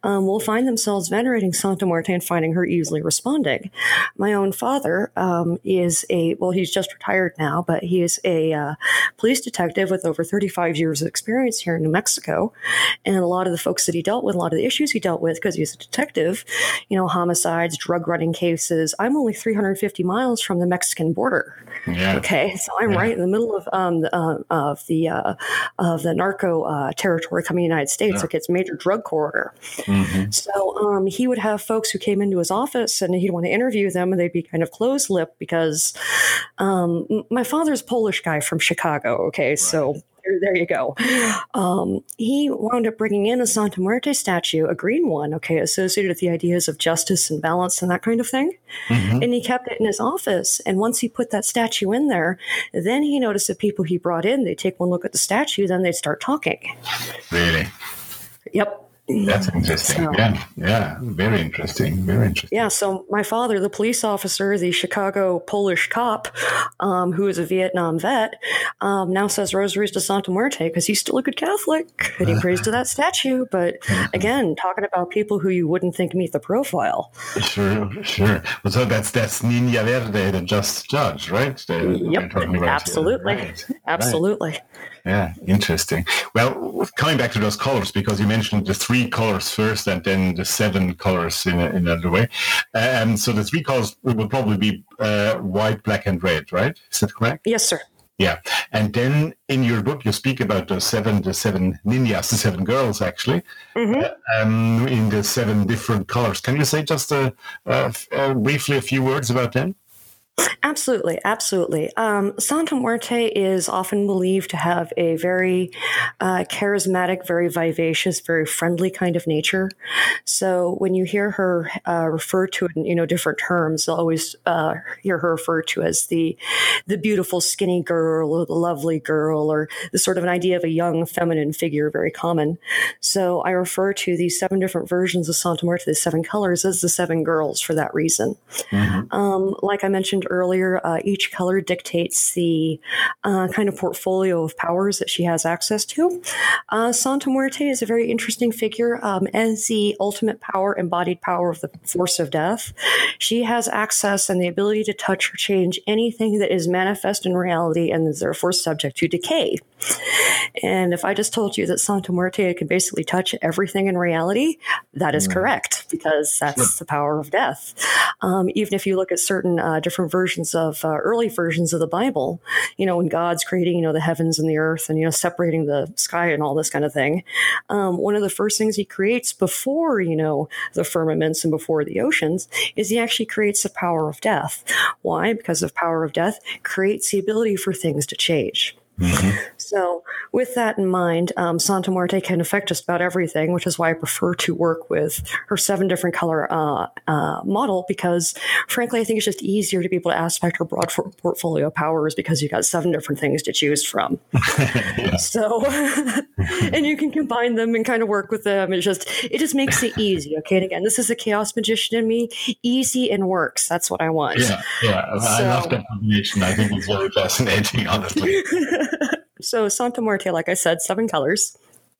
um, will find themselves venerating santa muerte and finding her easily responding. My own father um, is a well he's just retired now but he is a uh, police detective with over 35 years of experience here in new mexico. And a lot of the folks that he dealt with a lot of the issues he dealt with because he's a detective you know homicides drug running cases i'm only 350 miles from the mexican border Yeah. okay so i'm Yeah. right in the middle of um the, uh, of the uh, of the narco uh, territory coming to the united states Yeah. like it's major drug corridor Mhm. so um, he would have folks who came into his office and he'd want to interview them, and they'd be kind of closed lipped because um, my father's Polish guy from Chicago. Okay, so there, you go. Um, he wound up bringing in a Santa Muerte statue, a green one, okay, associated with the ideas of justice and balance and that kind of thing. Mhm. And he kept it in his office. And once he put that statue in there, then he noticed that people he brought in, they take one look at the statue, then they start talking. Really. Yep. That's interesting. So- Yeah. Yeah. Very interesting. Very interesting. Yeah, so my father, the police officer, the Chicago Polish cop, um, who is a Vietnam vet, um, now says rosaries to Santa Muerte because he's still a good Catholic and he prays to that statue. But <laughs> again, talking about people who you wouldn't think meet the profile. Sure, sure. Well, so that's that's Niña Verde, the just judge, right? The- Yep, talking about here. absolutely. Right, Absolutely. Yeah, interesting. Well, coming back to those colors, because you mentioned the three colors first and then the seven colors in, a, in another way. Um, so the three colors will probably be uh, white, black, and red, right? Is that correct? Yes, sir. Yeah. And then in your book, you speak about the seven, the seven niñas, the seven girls, actually, Mhm. uh, um, in the seven different colors. Can you say just uh, briefly a few words about them? Absolutely, absolutely. Um, Santa Muerte is often believed to have a very uh, charismatic, very vivacious, very friendly kind of nature. So when you hear her uh, referred to in you know different terms, you'll always uh, hear her referred to as the the beautiful, skinny girl, or the lovely girl, or the sort of an idea of a young, feminine figure, very common. So I refer to these seven different versions of Santa Muerte, the seven colors, as the seven girls for that reason. Um, like I mentioned earlier, uh, each color dictates the uh, kind of portfolio of powers that she has access to. Uh, Santa Muerte is a very interesting figure um, as the ultimate power, embodied power of the force of death. She has access and the ability to touch or change anything that is manifest in reality and is therefore subject to decay. And if I just told you that Santa Muerte can basically touch everything in reality, that is correct because that's the power of death. Um, even if you look at certain uh, different versions of uh, early versions of the Bible, you know, when God's creating, you know, the heavens and the earth and, you know, separating the sky and all this kind of thing, um, one of the first things he creates before, you know, the firmaments and before the oceans is he actually creates the power of death. Why? Because the power of death creates the ability for things to change. So, with that in mind, um, Santa Muerte can affect just about everything, which is why I prefer to work with her seven different color uh, uh, model because, frankly, I think it's just easier to be able to aspect her broad for- portfolio powers because you've got seven different things to choose from. <laughs> <laughs> So, <laughs> and you can combine them and kind of work with them. It just it just makes it easy. Okay, and again, this is a chaos magician in me. Easy and works. That's what I want. Yeah, yeah. I love that combination. I think it's very fascinating, honestly. <laughs> So Santa Muerte, like I said, seven colors.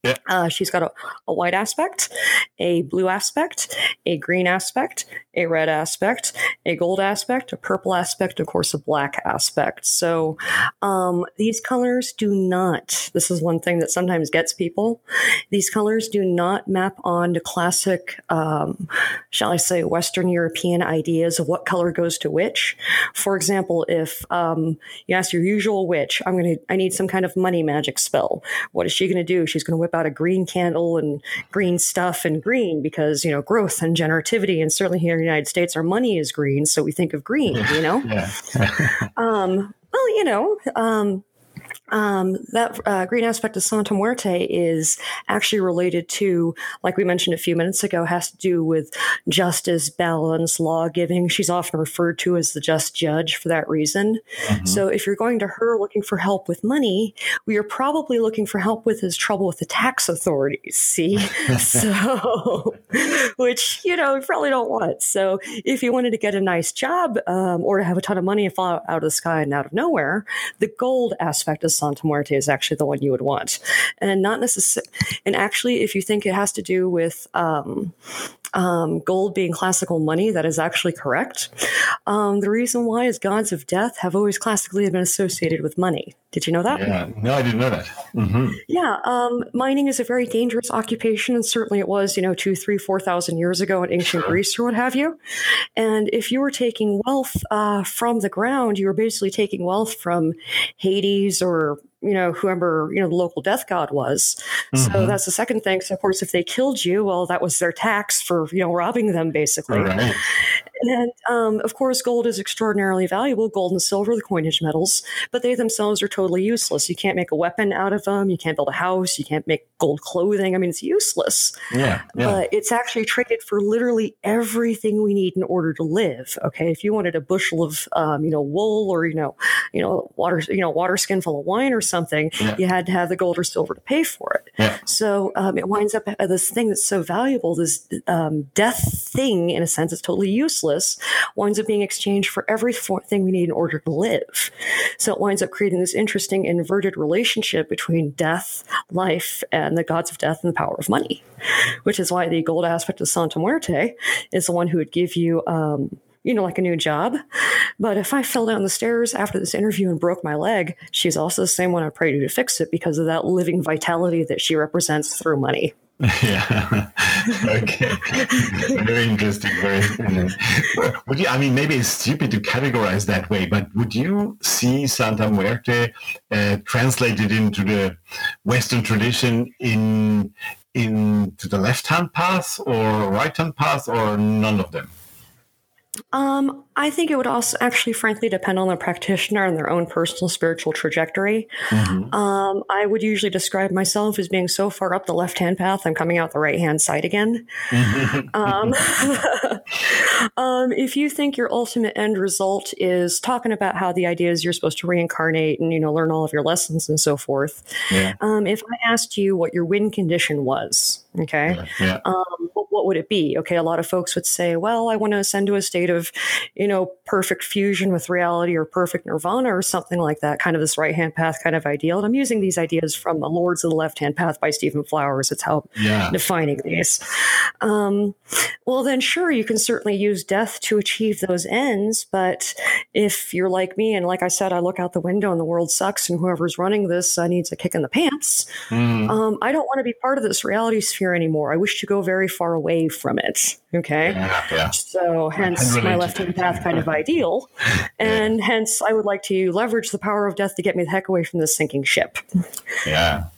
Yeah. Uh, she's got a, a white aspect, a blue aspect, a green aspect, a red aspect, a gold aspect, a purple aspect, of course, a black aspect. So um, these colors do not, this is one thing that sometimes gets people, these colors do not map on to classic, um, shall I say, Western European ideas of what color goes to which. For example, if um, you ask your usual witch, I'm going to, I need some kind of money magic spell. What is she going to do? She's going to whip out a green candle and green stuff and green because, you know, growth and generativity. And certainly here in the United States, our money is green. So we think of green, you know? <laughs> <laughs> Um, well, you know, um, um, that uh, green aspect of Santa Muerte is actually related to, like we mentioned a few minutes ago, has to do with justice, balance, law giving. She's often referred to as the just judge for that reason. So if you're going to her looking for help with money, what you're probably looking for help with his trouble with the tax authorities. See? <laughs> so, <laughs> which, you know, you probably don't want. So if you wanted to get a nice job um, or to have a ton of money and fall out of the sky and out of nowhere, the gold aspect of Santa Muerte is actually the one you would want. And not necessarily, and actually, if you think it has to do with, um, um, gold being classical money, that is actually correct. Um, the reason why is gods of death have always classically been associated with money. Did you know that? yeah. No, I didn't know that. hmm Yeah, um, mining is a very dangerous occupation, and certainly it was, you know, two, three, four thousand years ago in ancient Greece or what have you. And if you were taking wealth uh, from the ground, you were basically taking wealth from Hades or you know whoever you know the local death god was. So that's the second thing. So of course, if they killed you, well, that was their tax for you know robbing them, basically. All right. And um, of course, gold is extraordinarily valuable, gold and silver, the coinage metals, but they themselves are totally useless. You can't make a weapon out of them. You can't build a house. You can't make gold clothing. I mean, it's useless. Yeah. Yeah. But it's actually traded for literally everything we need in order to live. Okay, if you wanted a bushel of, um, you know, wool or you know, you know, water, you know, water skin full of wine or something, Yeah. you had to have the gold or silver to pay for it. Yeah. So um, it winds up uh, this thing that's so valuable, this um, death thing, in a sense, it's totally useless, winds up being exchanged for everything we need in order to live. So it winds up creating this interesting inverted relationship between death, life, and the gods of death and the power of money, which is why the gold aspect of Santa Muerte is the one who would give you. Um, you know, like a new job. But if I fell down the stairs after this interview and broke my leg, she's also the same one I pray to to fix it because of that living vitality that she represents through money. Yeah. <laughs> okay. very interesting. Very. Interesting. Would you? I mean, maybe it's stupid to categorize that way, but would you see Santa Muerte uh, translated into the Western tradition in into the left-hand path or right-hand path or none of them? Um, I think it would also actually, frankly, depend on the practitioner and their own personal spiritual trajectory. Um, I would usually describe myself as being so far up the left hand path, I'm coming out the right hand side again. <laughs> um, <laughs> um, if you think your ultimate end result is talking about how the idea is you're supposed to reincarnate and you know learn all of your lessons and so forth, Yeah. um, if I asked you what your win condition was, okay, Yeah. um, what, what would it be? Okay, a lot of folks would say, well, I want to ascend to a state of, you know, perfect fusion with reality or perfect nirvana or something like that, kind of this right hand path kind of ideal. And I'm using these ideas from The Lords of the Left Hand Path by Stephen Flowers. It's how Yeah. Defining these. Um, well, then, sure, you can certainly use death to achieve those ends, but if you're like me, and like I said, I look out the window and the world sucks, and whoever's running this uh, needs a kick in the pants. Mm. Um, I don't want to be part of this reality sphere anymore. I wish to go very far away from it. Okay. Yeah, yeah. So, hence my left hand path kind of ideal. <laughs> And hence, I would like to leverage the power of death to get me the heck away from this sinking ship. Yeah.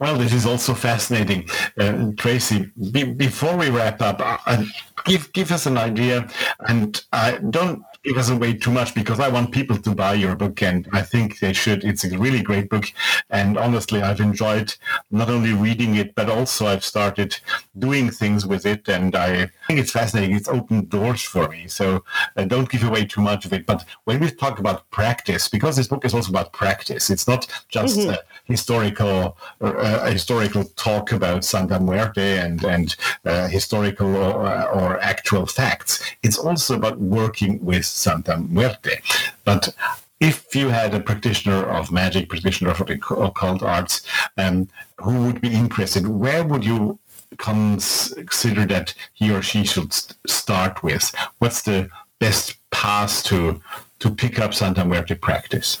Well, this is also fascinating, uh, Tracy. Be- before we wrap up, uh, uh, give give us an idea, and uh, don't give us away too much because I want people to buy your book, and I think they should. It's a really great book, and honestly, I've enjoyed not only reading it, but also I've started doing things with it, and I think it's fascinating. It's opened doors for me. So uh, don't give away too much of it. But when we talk about practice, because this book is also about practice, it's not just a historical uh, a historical talk about Santa Muerte and and uh, historical or, or actual facts. It's also about working with Santa Muerte. But if you had a practitioner of magic, practitioner of occult arts, um, who would be interested, where would you consider that he or she should start with? What's the best path to to pick up Santa Muerte practice?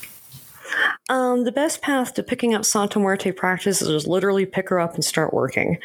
Um, the best path to picking up Santa Muerte practice is just literally pick her up and start working.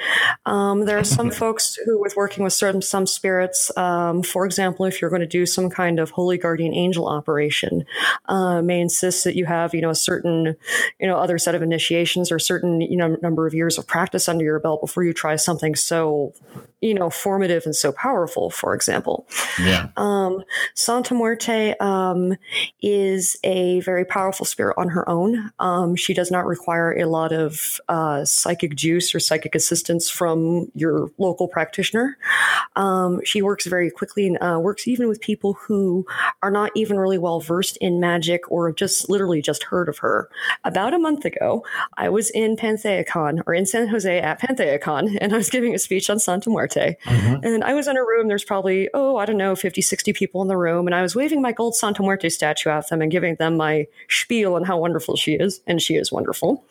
Um, there are some <laughs> folks who, with working with certain some spirits, um, for example, if you're going to do some kind of holy guardian angel operation, uh, may insist that you have you know a certain you know other set of initiations or certain you know number of years of practice under your belt before you try something so you know formative and so powerful. For example, Yeah. um, Santa Muerte um, is a very powerful spirit on her own. Um, she does not require a lot of uh, psychic juice or psychic assistance from your local practitioner. Um, she works very quickly and uh, works even with people who are not even really well versed in magic or have just literally just heard of her. About a month ago, I was in PantheaCon or in San Jose at PantheaCon, <laughs> and I was giving a speech on Santa Muerte. And I was in a room, there's probably, oh, I don't know, 50, 60 people in the room. And I was waving my gold Santa Muerte statue at them and giving them my spiel on how wonderful she is. And she is wonderful.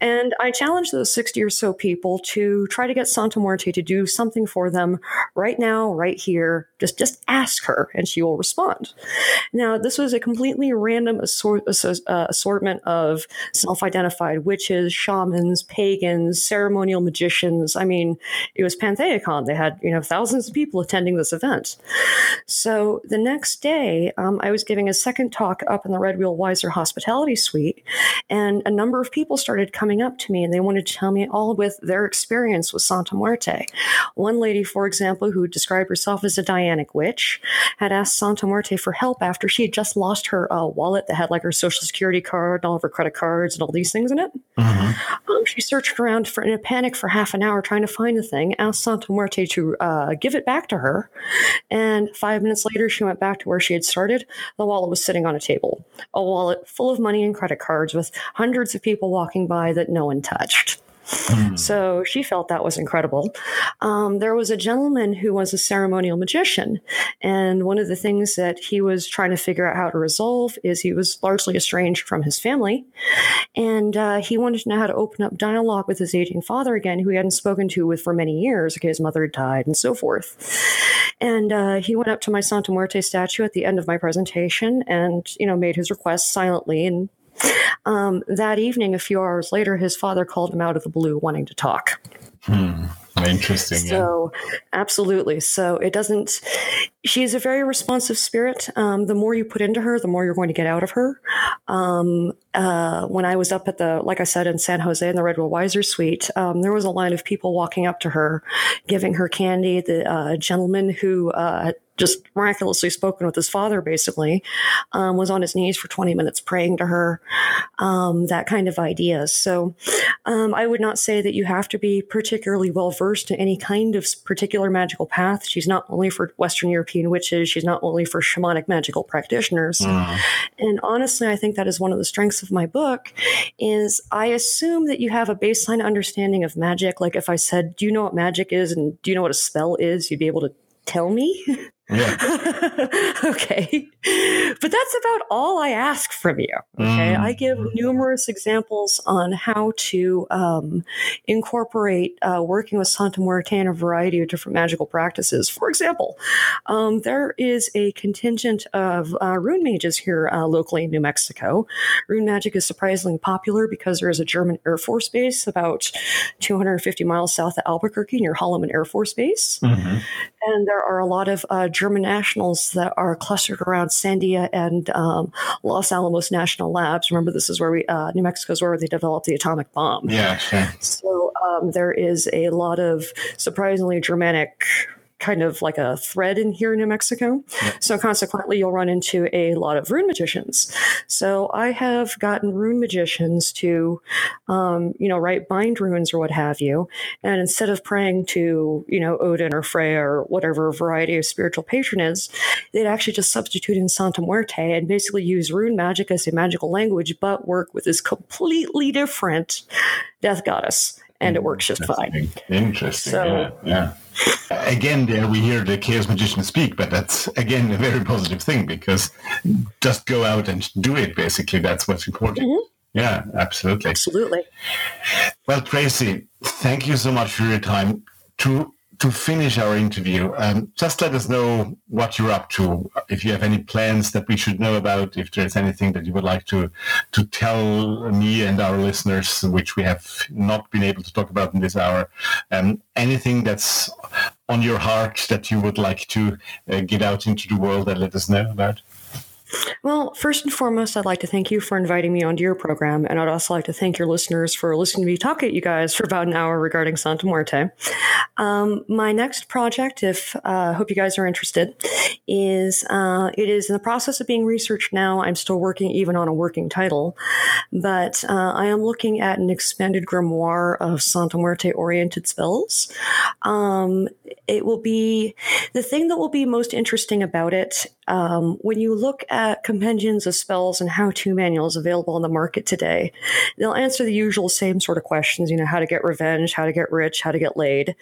And I challenge those 60 or so people to try to get Santa Muerte to do something for them right now, right here. Just, just ask her and she will respond. Now, this was a completely random assort- uh, assortment of self identified witches, shamans, pagans, ceremonial magicians. I mean, it was PantheaCon. They had, you know, thousands of people attending this event. So the next day, um, I was giving a second talk up in the Red Wheel Weiser Hospitality Suite, and a number of people started coming up to me and they wanted to tell me all with their experience with Santa Muerte. One lady, for example, who described herself as a Dianic witch, had asked Santa Muerte for help after she had just lost her uh, wallet that had like her social security card and all of her credit cards and all these things in it. Um, she searched around for in a panic for half an hour trying to find the thing, asked Santa Muerte to uh, give it back to her, and five minutes later she went back to where she had started. The wallet was sitting on a table, a wallet full of money and credit cards with hundreds of people walking by that no one touched. So she felt that was incredible. Um, there was a gentleman who was a ceremonial magician. And one of the things that he was trying to figure out how to resolve is he was largely estranged from his family. And uh, he wanted to know how to open up dialogue with his aging father again, who he hadn't spoken to with for many years. Okay, his mother had died and so forth. And uh, he went up to my Santa Muerte statue at the end of my presentation and, you know, made his request silently and um, that evening, a few hours later, his father called him out of the blue wanting to talk. Interesting. yeah. So, absolutely. So, it doesn't, she's a very responsive spirit. Um, the more you put into her, the more you're going to get out of her. Um, uh, when I was up at the, like I said, in San Jose in the Red Wheel Weiser Suite, um, there was a line of people walking up to her, giving her candy. The uh, gentleman who uh, just miraculously spoken with his father, basically, um, was on his knees for 20 minutes praying to her, um, that kind of idea. So um, I would not say that you have to be particularly well versed in any kind of particular magical path. She's not only for Western European witches, she's not only for shamanic magical practitioners. And honestly, I think that is one of the strengths of my book is I assume that you have a baseline understanding of magic. Like if I said, do you know what magic is and do you know what a spell is? You'd be able to tell me. <laughs> Yeah. <laughs> okay. but that's about all I ask from you. Okay. Mm. I give numerous examples on how to um, incorporate uh, working with Santa Muerte in a variety of different magical practices. For example, um, there is a contingent of uh, rune mages here uh, locally in New Mexico. Rune magic is surprisingly popular because there is a German Air Force base about 250 miles south of Albuquerque near Holloman Air Force Base. Mhm. And there are a lot of uh, German nationals that are clustered around Sandia and um, Los Alamos National Labs. Remember, this is where we, uh, New Mexico is where they developed the atomic bomb. Yeah, sure. So um, there is a lot of surprisingly Germanic kind of like a thread in here in New Mexico. So consequently, you'll run into a lot of rune magicians. So I have gotten rune magicians to, um, you know, write bind runes or what have you. And instead of praying to, you know, Odin or Freya or whatever variety of spiritual patron is, they'd actually just substitute in Santa Muerte and basically use rune magic as a magical language, but work with this completely different death goddess. And it works just fine. Interesting. So- yeah, yeah. Again, there we hear the chaos magician speak, but that's again a very positive thing because just go out and do it. Basically, that's what's important. Mhm. Yeah, absolutely. Absolutely. Well, Tracy, thank you so much for your time. To to finish our interview, um, just let us know what you're up to. If you have any plans that we should know about, if there's anything that you would like to to tell me and our listeners, which we have not been able to talk about in this hour, um, anything that's on your heart that you would like to uh, get out into the world and let us know about. Well, first and foremost, I'd like to thank you for inviting me onto your program, and I'd also like to thank your listeners for listening to me talk at you guys for about an hour regarding Santa Muerte. Um, my next project, if I uh, hope you guys are interested, is uh, it is in the process of being researched now. I'm still working even on a working title, but uh, I am looking at an expanded grimoire of Santa Muerte oriented spells. Um, it will be the thing that will be most interesting about it um, when you look at compendiums of spells and how-to manuals available on the market today they'll answer the usual same sort of questions you know how to get revenge how to get rich how to get laid.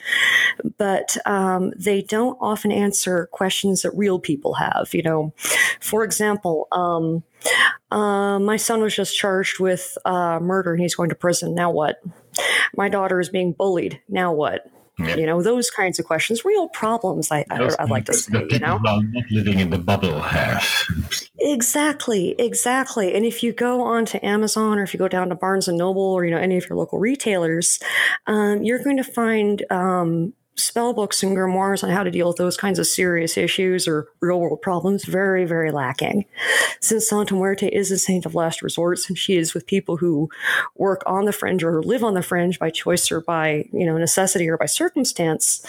But um, they don't often answer questions that real people have you know. For example um, uh, my son was just charged with uh, murder and he's going to prison. Now what? My daughter is being bullied. Now what Yeah. you know those kinds of questions real problems i, I Those i'd like to say you know not living in the bubble have. Exactly, exactly. And if you go on to Amazon or if you go down to Barnes and Noble or you know any of your local retailers, um, you're going to find um, spell books and grimoires on how to deal with those kinds of serious issues or real world problems very, very lacking. Since Santa Muerte is a saint of last resort, since she is with people who work on the fringe or live on the fringe by choice or by you know necessity or by circumstance,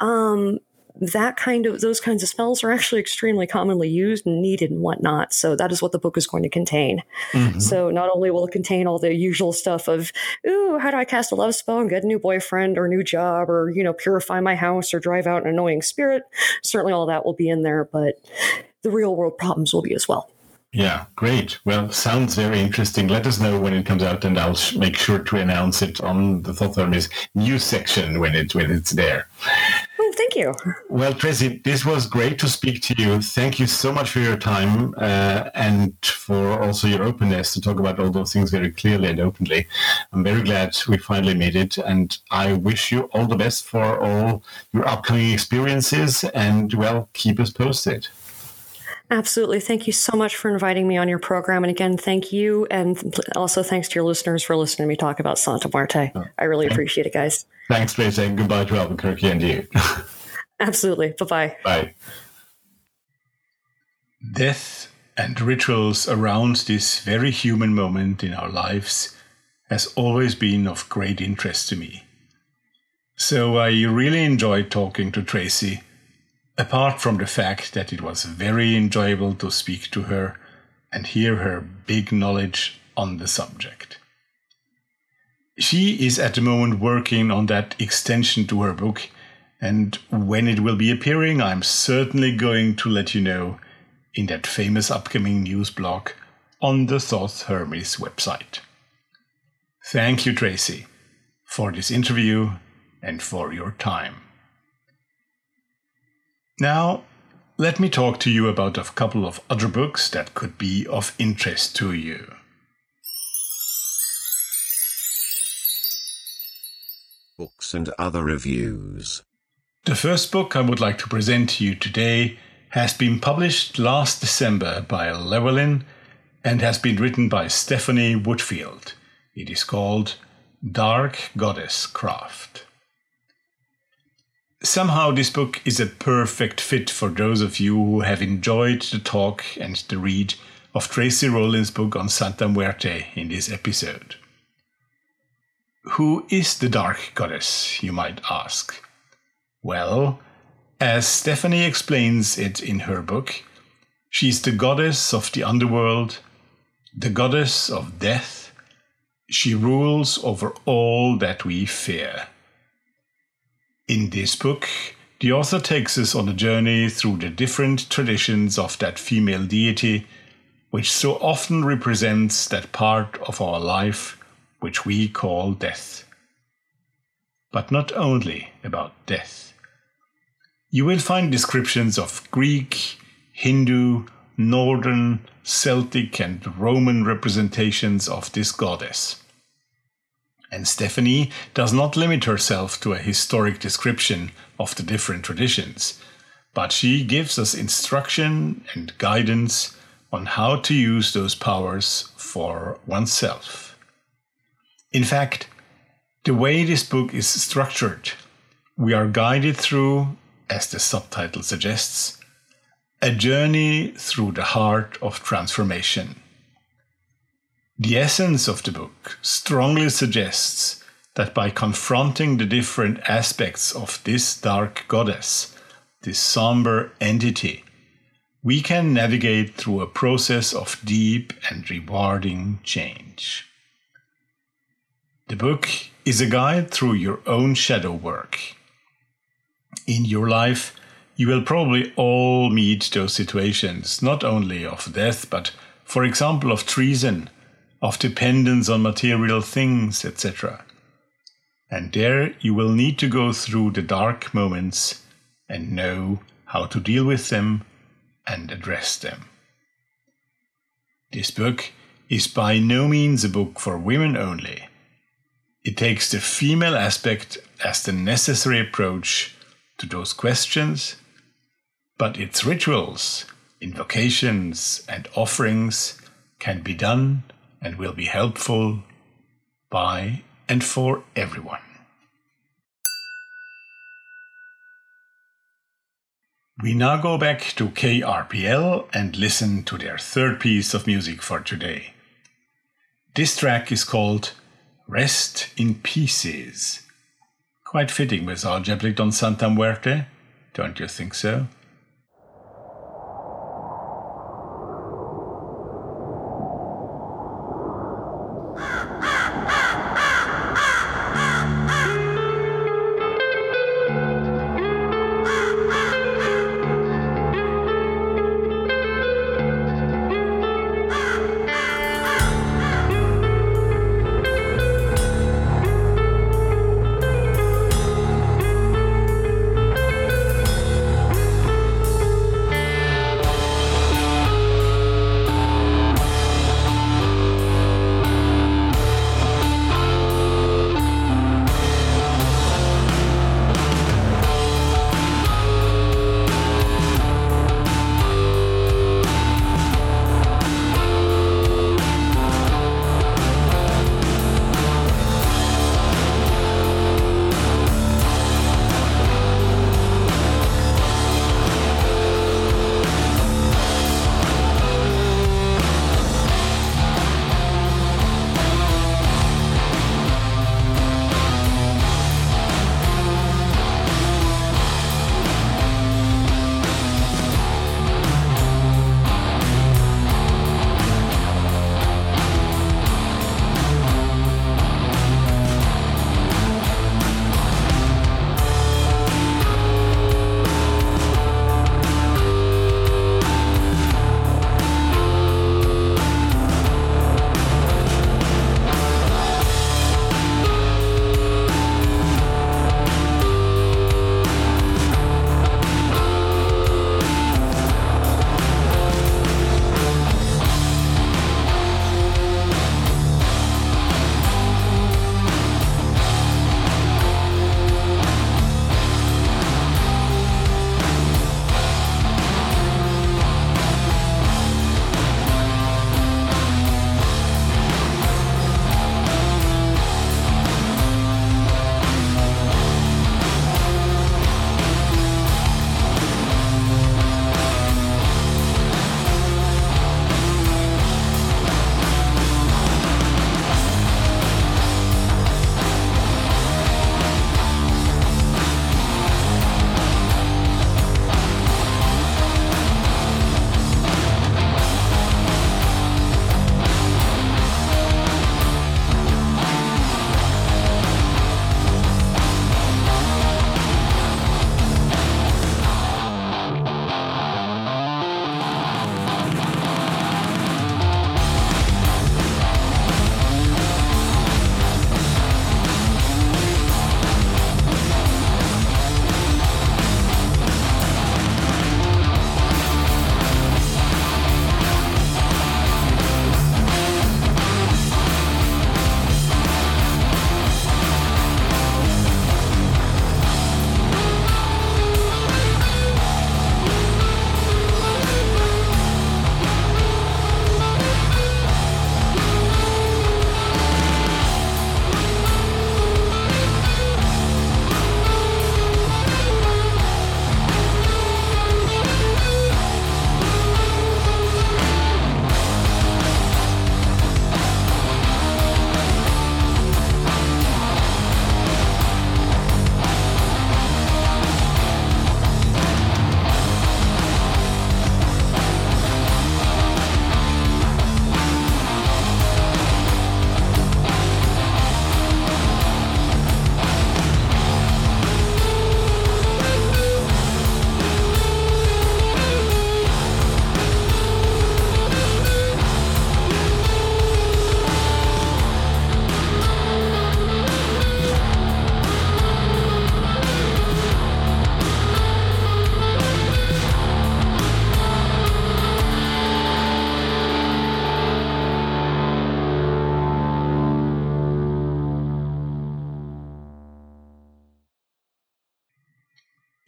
um, that kind of those kinds of spells are actually extremely commonly used and needed and whatnot. So that is what the book is going to contain. Mhm. So not only will it contain all the usual stuff of, ooh, how do I cast a love spell and get a new boyfriend or new job or, you know, purify my house or drive out an annoying spirit. Certainly all that will be in there, but the real world problems will be as well. Yeah, great. Well, sounds very interesting. Let us know when it comes out, and I'll sh- make sure to announce it on the Thoth Hermes news section when it when it's there. Oh, thank you. Well, Tracy, this was great to speak to you. Thank you so much for your time uh, and for also your openness to talk about all those things very clearly and openly. I'm very glad we finally made it, and I wish you all the best for all your upcoming experiences. And well, keep us posted. Absolutely. Thank you so much for inviting me on your program. And again, thank you. And also thanks to your listeners for listening to me talk about Santa Muerte. Oh, I really appreciate it, guys. Thanks, Tracy, and goodbye to Albuquerque and you. <laughs> Absolutely. Bye bye. Bye. Death and rituals around this very human moment in our lives has always been of great interest to me. So I really enjoyed talking to Tracy, apart from the fact that it was very enjoyable to speak to her and hear her big knowledge on the subject. She is at the moment working on that extension to her book, and when it will be appearing, I'm certainly going to let you know in that famous upcoming news blog on the Thoth Hermes website. Thank you, Tracy, for this interview and for your time. Now, let me talk to you about a couple of other books that could be of interest to you. Books and other reviews. The first book I would like to present to you today has been published last December by Llewellyn and has been written by Stephanie Woodfield. It is called Dark Goddess Craft. Somehow, this book is a perfect fit for those of you who have enjoyed the talk and the read of Tracy Rollin's book on Santa Muerte in this episode. Who is the Dark Goddess, you might ask? Well, as Stephanie explains it in her book, she's the goddess of the underworld, the goddess of death. She rules over all that we fear. In this book, the author takes us on a journey through the different traditions of that female deity, which so often represents that part of our life which we call death. But not only about death. You will find descriptions of Greek, Hindu, Northern, Celtic, and Roman representations of this goddess. And Stephanie does not limit herself to a historic description of the different traditions, but she gives us instruction and guidance on how to use those powers for oneself. In fact, the way this book is structured, we are guided through, as the subtitle suggests, a journey through the heart of transformation. The essence of the book strongly suggests that by confronting the different aspects of this dark goddess, this somber entity, we can navigate through a process of deep and rewarding change. The book is a guide through your own shadow work. In your life, you will probably all meet those situations, not only of death, but, for example, of treason, of dependence on material things, etc. And there you will need to go through the dark moments and know how to deal with them and address them. This book is by no means a book for women only. It takes the female aspect as the necessary approach to those questions, but its rituals, invocations, and offerings can be done and will be helpful by and for everyone. We now go back to KRPL and listen to their third piece of music for today. This track is called Rest in Pieces. Quite fitting with Jeblik Don Santa Muerte, don't you think so?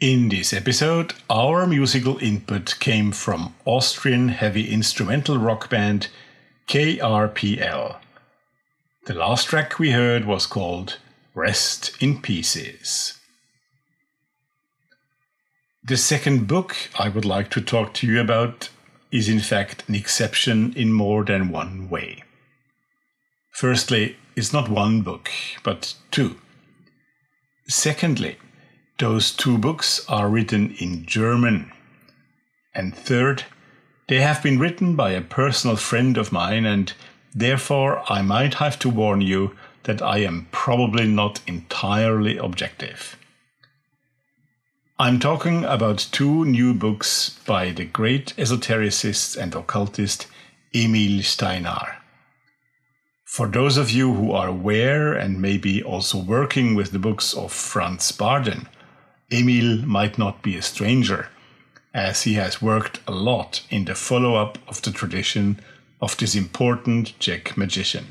In this episode, our musical input came from Austrian heavy instrumental rock band KRPL. The last track we heard was called Rest in Pieces. The second book I would like to talk to you about is in fact an exception in more than one way. Firstly, it's not one book, but two. Secondly, those two books are written in German. And third, they have been written by a personal friend of mine, and therefore I might have to warn you that I am probably not entirely objective. I'm talking about two new books by the great esotericist and occultist Emil Stejnar. For those of you who are aware and maybe also working with the books of Franz Bardon, Emil might not be a stranger, as he has worked a lot in the follow up of the tradition of this important Czech magician.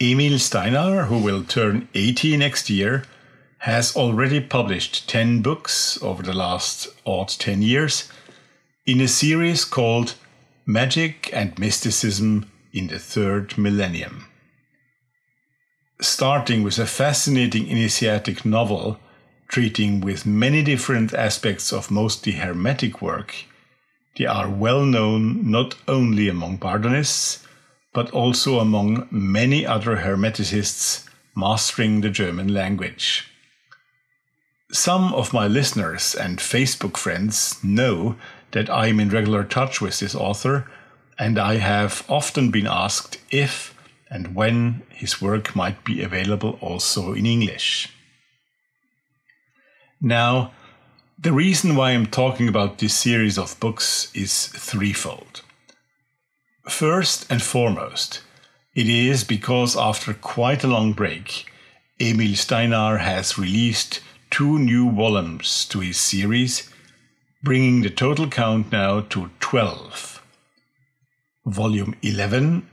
Emil Stejnar, who will turn 80 next year, has already published 10 books over the last odd 10 years in a series called Magic and Mysticism in the Third Millennium. Starting with a fascinating initiatic novel treating with many different aspects of mostly Hermetic work, they are well known not only among Bardonists, but also among many other Hermeticists mastering the German language. Some of my listeners and Facebook friends know that I am in regular touch with this author, and I have often been asked if and when his work might be available also in English. Now, the reason why I'm talking about this series of books is threefold. First and foremost, it is because after quite a long break, Emil Stejnar has released two new volumes to his series, bringing the total count now to 12. Volume 11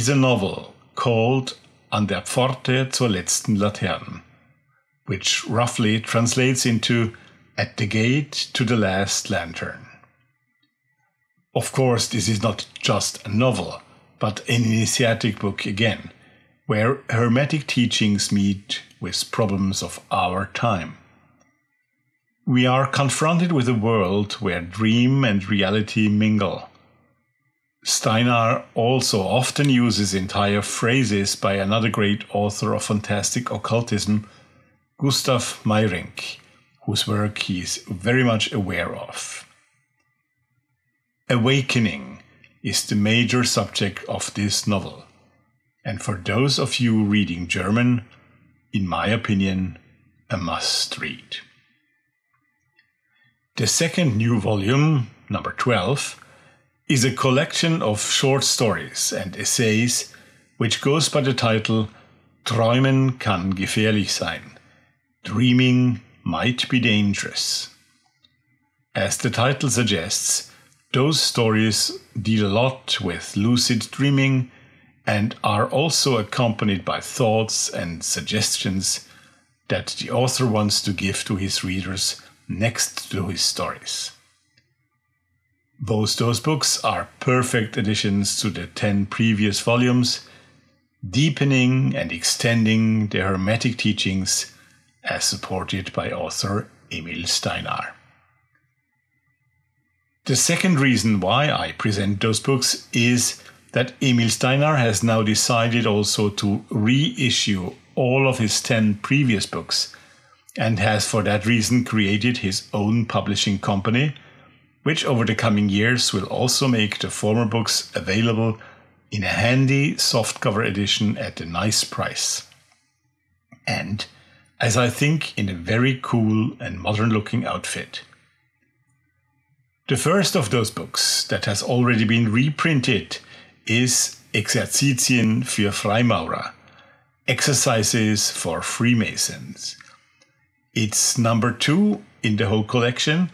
is a novel called An der Pforte zur letzten Laterne, which roughly translates into At the Gate to the Last Lantern. Of course, this is not just a novel, but an initiatic book again where Hermetic teachings meet with problems of our time. We are confronted with a world where dream and reality mingle. Stejnar also often uses entire phrases by another great author of fantastic occultism, Gustav Meyrink, whose work he is very much aware of. Awakening is the major subject of this novel and for those of you reading German, in my opinion, a must read. The second new volume, number 12, is a collection of short stories and essays which goes by the title Träumen kann gefährlich sein. Dreaming might be dangerous. As the title suggests, those stories deal a lot with lucid dreaming and are also accompanied by thoughts and suggestions that the author wants to give to his readers next to his stories. Both those books are perfect additions to the 10 previous volumes, deepening and extending the Hermetic teachings as supported by author Emil Stejnar. The second reason why I present those books is that Emil Stejnar has now decided also to reissue all of his 10 previous books and has for that reason created his own publishing company, which over the coming years will also make the former books available in a handy softcover edition at a nice price. And, as I think, in a very cool and modern looking outfit. The first of those books that has already been reprinted is Exerzitien für Freimaurer, Exercises for Freemasons. It's number two in the whole collection,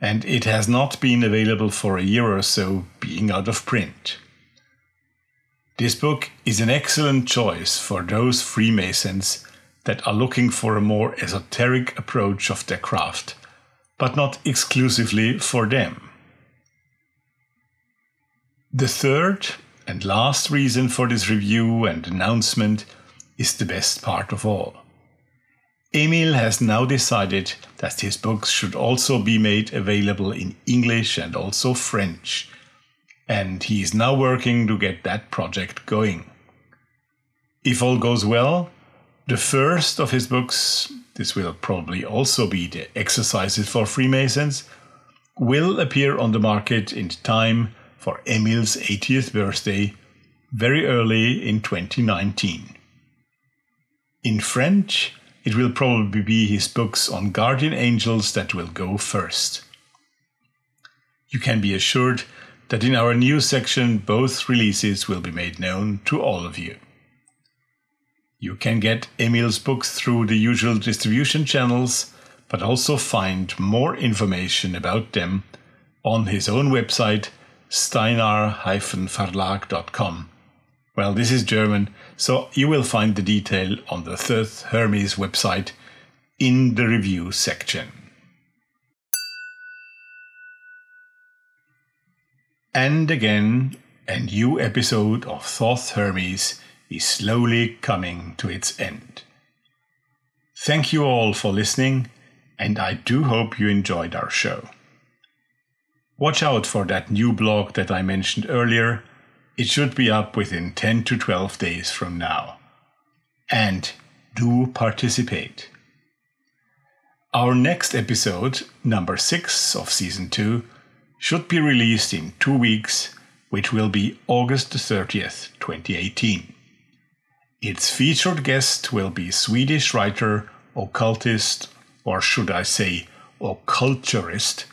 and it has not been available for a year or so, being out of print. This book is an excellent choice for those Freemasons that are looking for a more esoteric approach of their craft, but not exclusively for them. The third and last reason for this review and announcement is the best part of all. Emil has now decided that his books should also be made available in English and also French, and he is now working to get that project going. If all goes well, the first of his books, this will probably also be the Exercises for Freemasons, will appear on the market in time for Emil's 80th birthday, very early in 2019. In French, it will probably be his books on guardian angels that will go first. You can be assured that in our new section both releases will be made known to all of you. You can get Emil's books through the usual distribution channels, but also find more information about them on his own website stejnar-verlag.com well, this is German, so you will find the detail on the Thoth Hermes website in the review section. And again, a new episode of Thoth Hermes is slowly coming to its end. Thank you all for listening, and I do hope you enjoyed our show. Watch out for that new blog that I mentioned earlier it should be up within 10 to 12 days from now. And do participate. Our next episode, number 6 of season 2, should be released in two weeks, which will be August 30th, 2018. Its featured guest will be Swedish writer, occultist, or should I say, occulturist,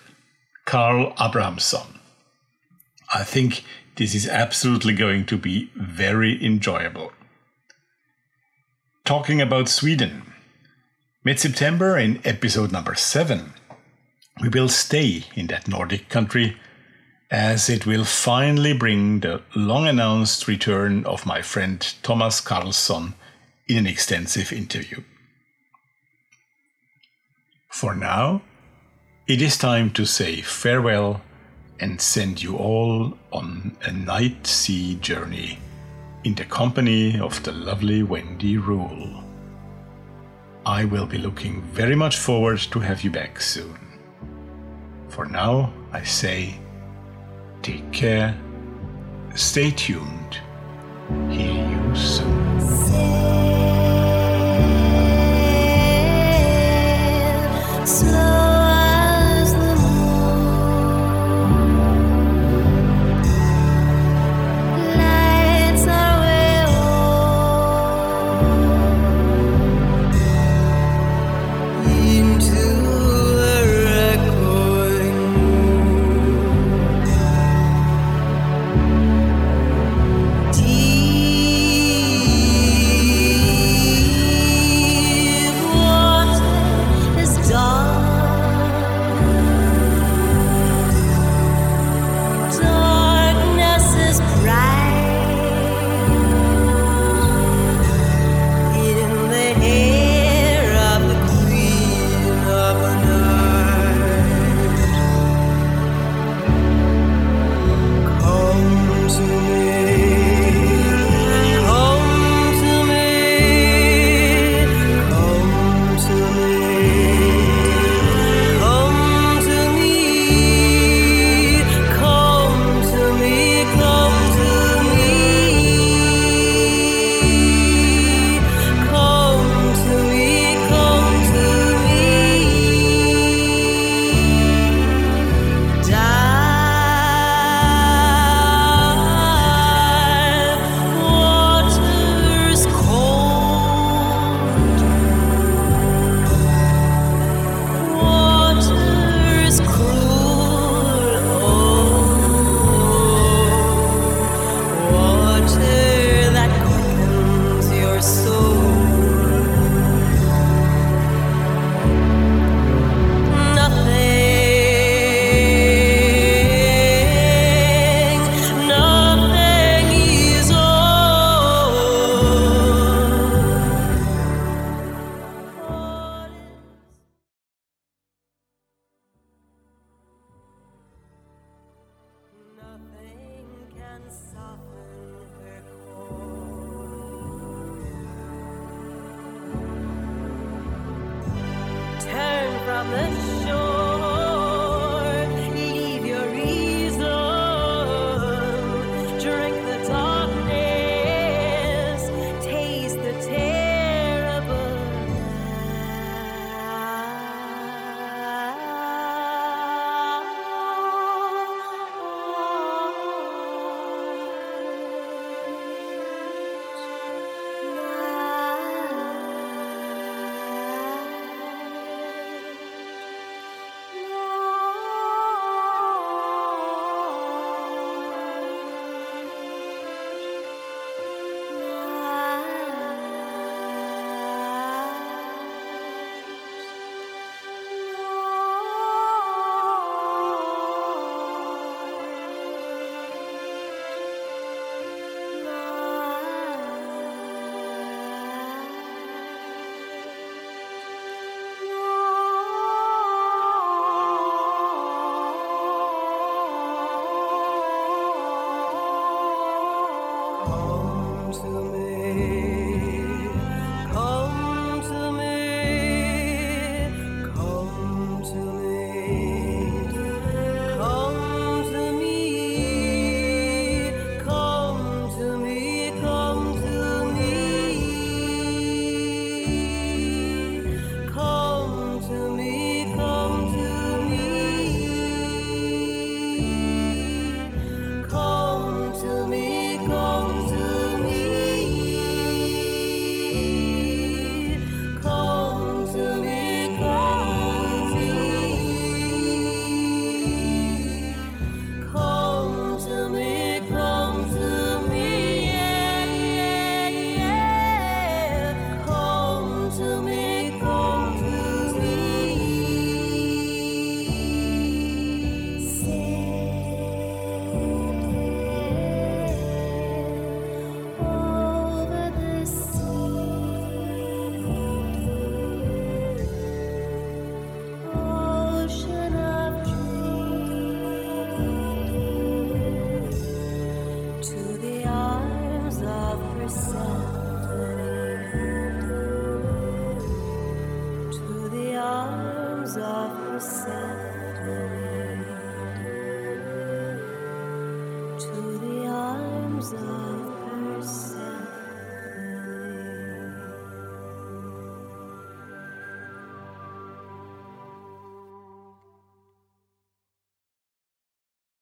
Carl Abrahamsson. I think this is absolutely going to be very enjoyable. Talking about Sweden. Mid September, in episode number 7, we will stay in that Nordic country as it will finally bring the long announced return of my friend Thomas Karlsson in an extensive interview. For now, it is time to say farewell and send you all on a night sea journey in the company of the lovely Wendy Rule. I will be looking very much forward to have you back soon. For now, I say take care, stay tuned, hear you soon. Slow.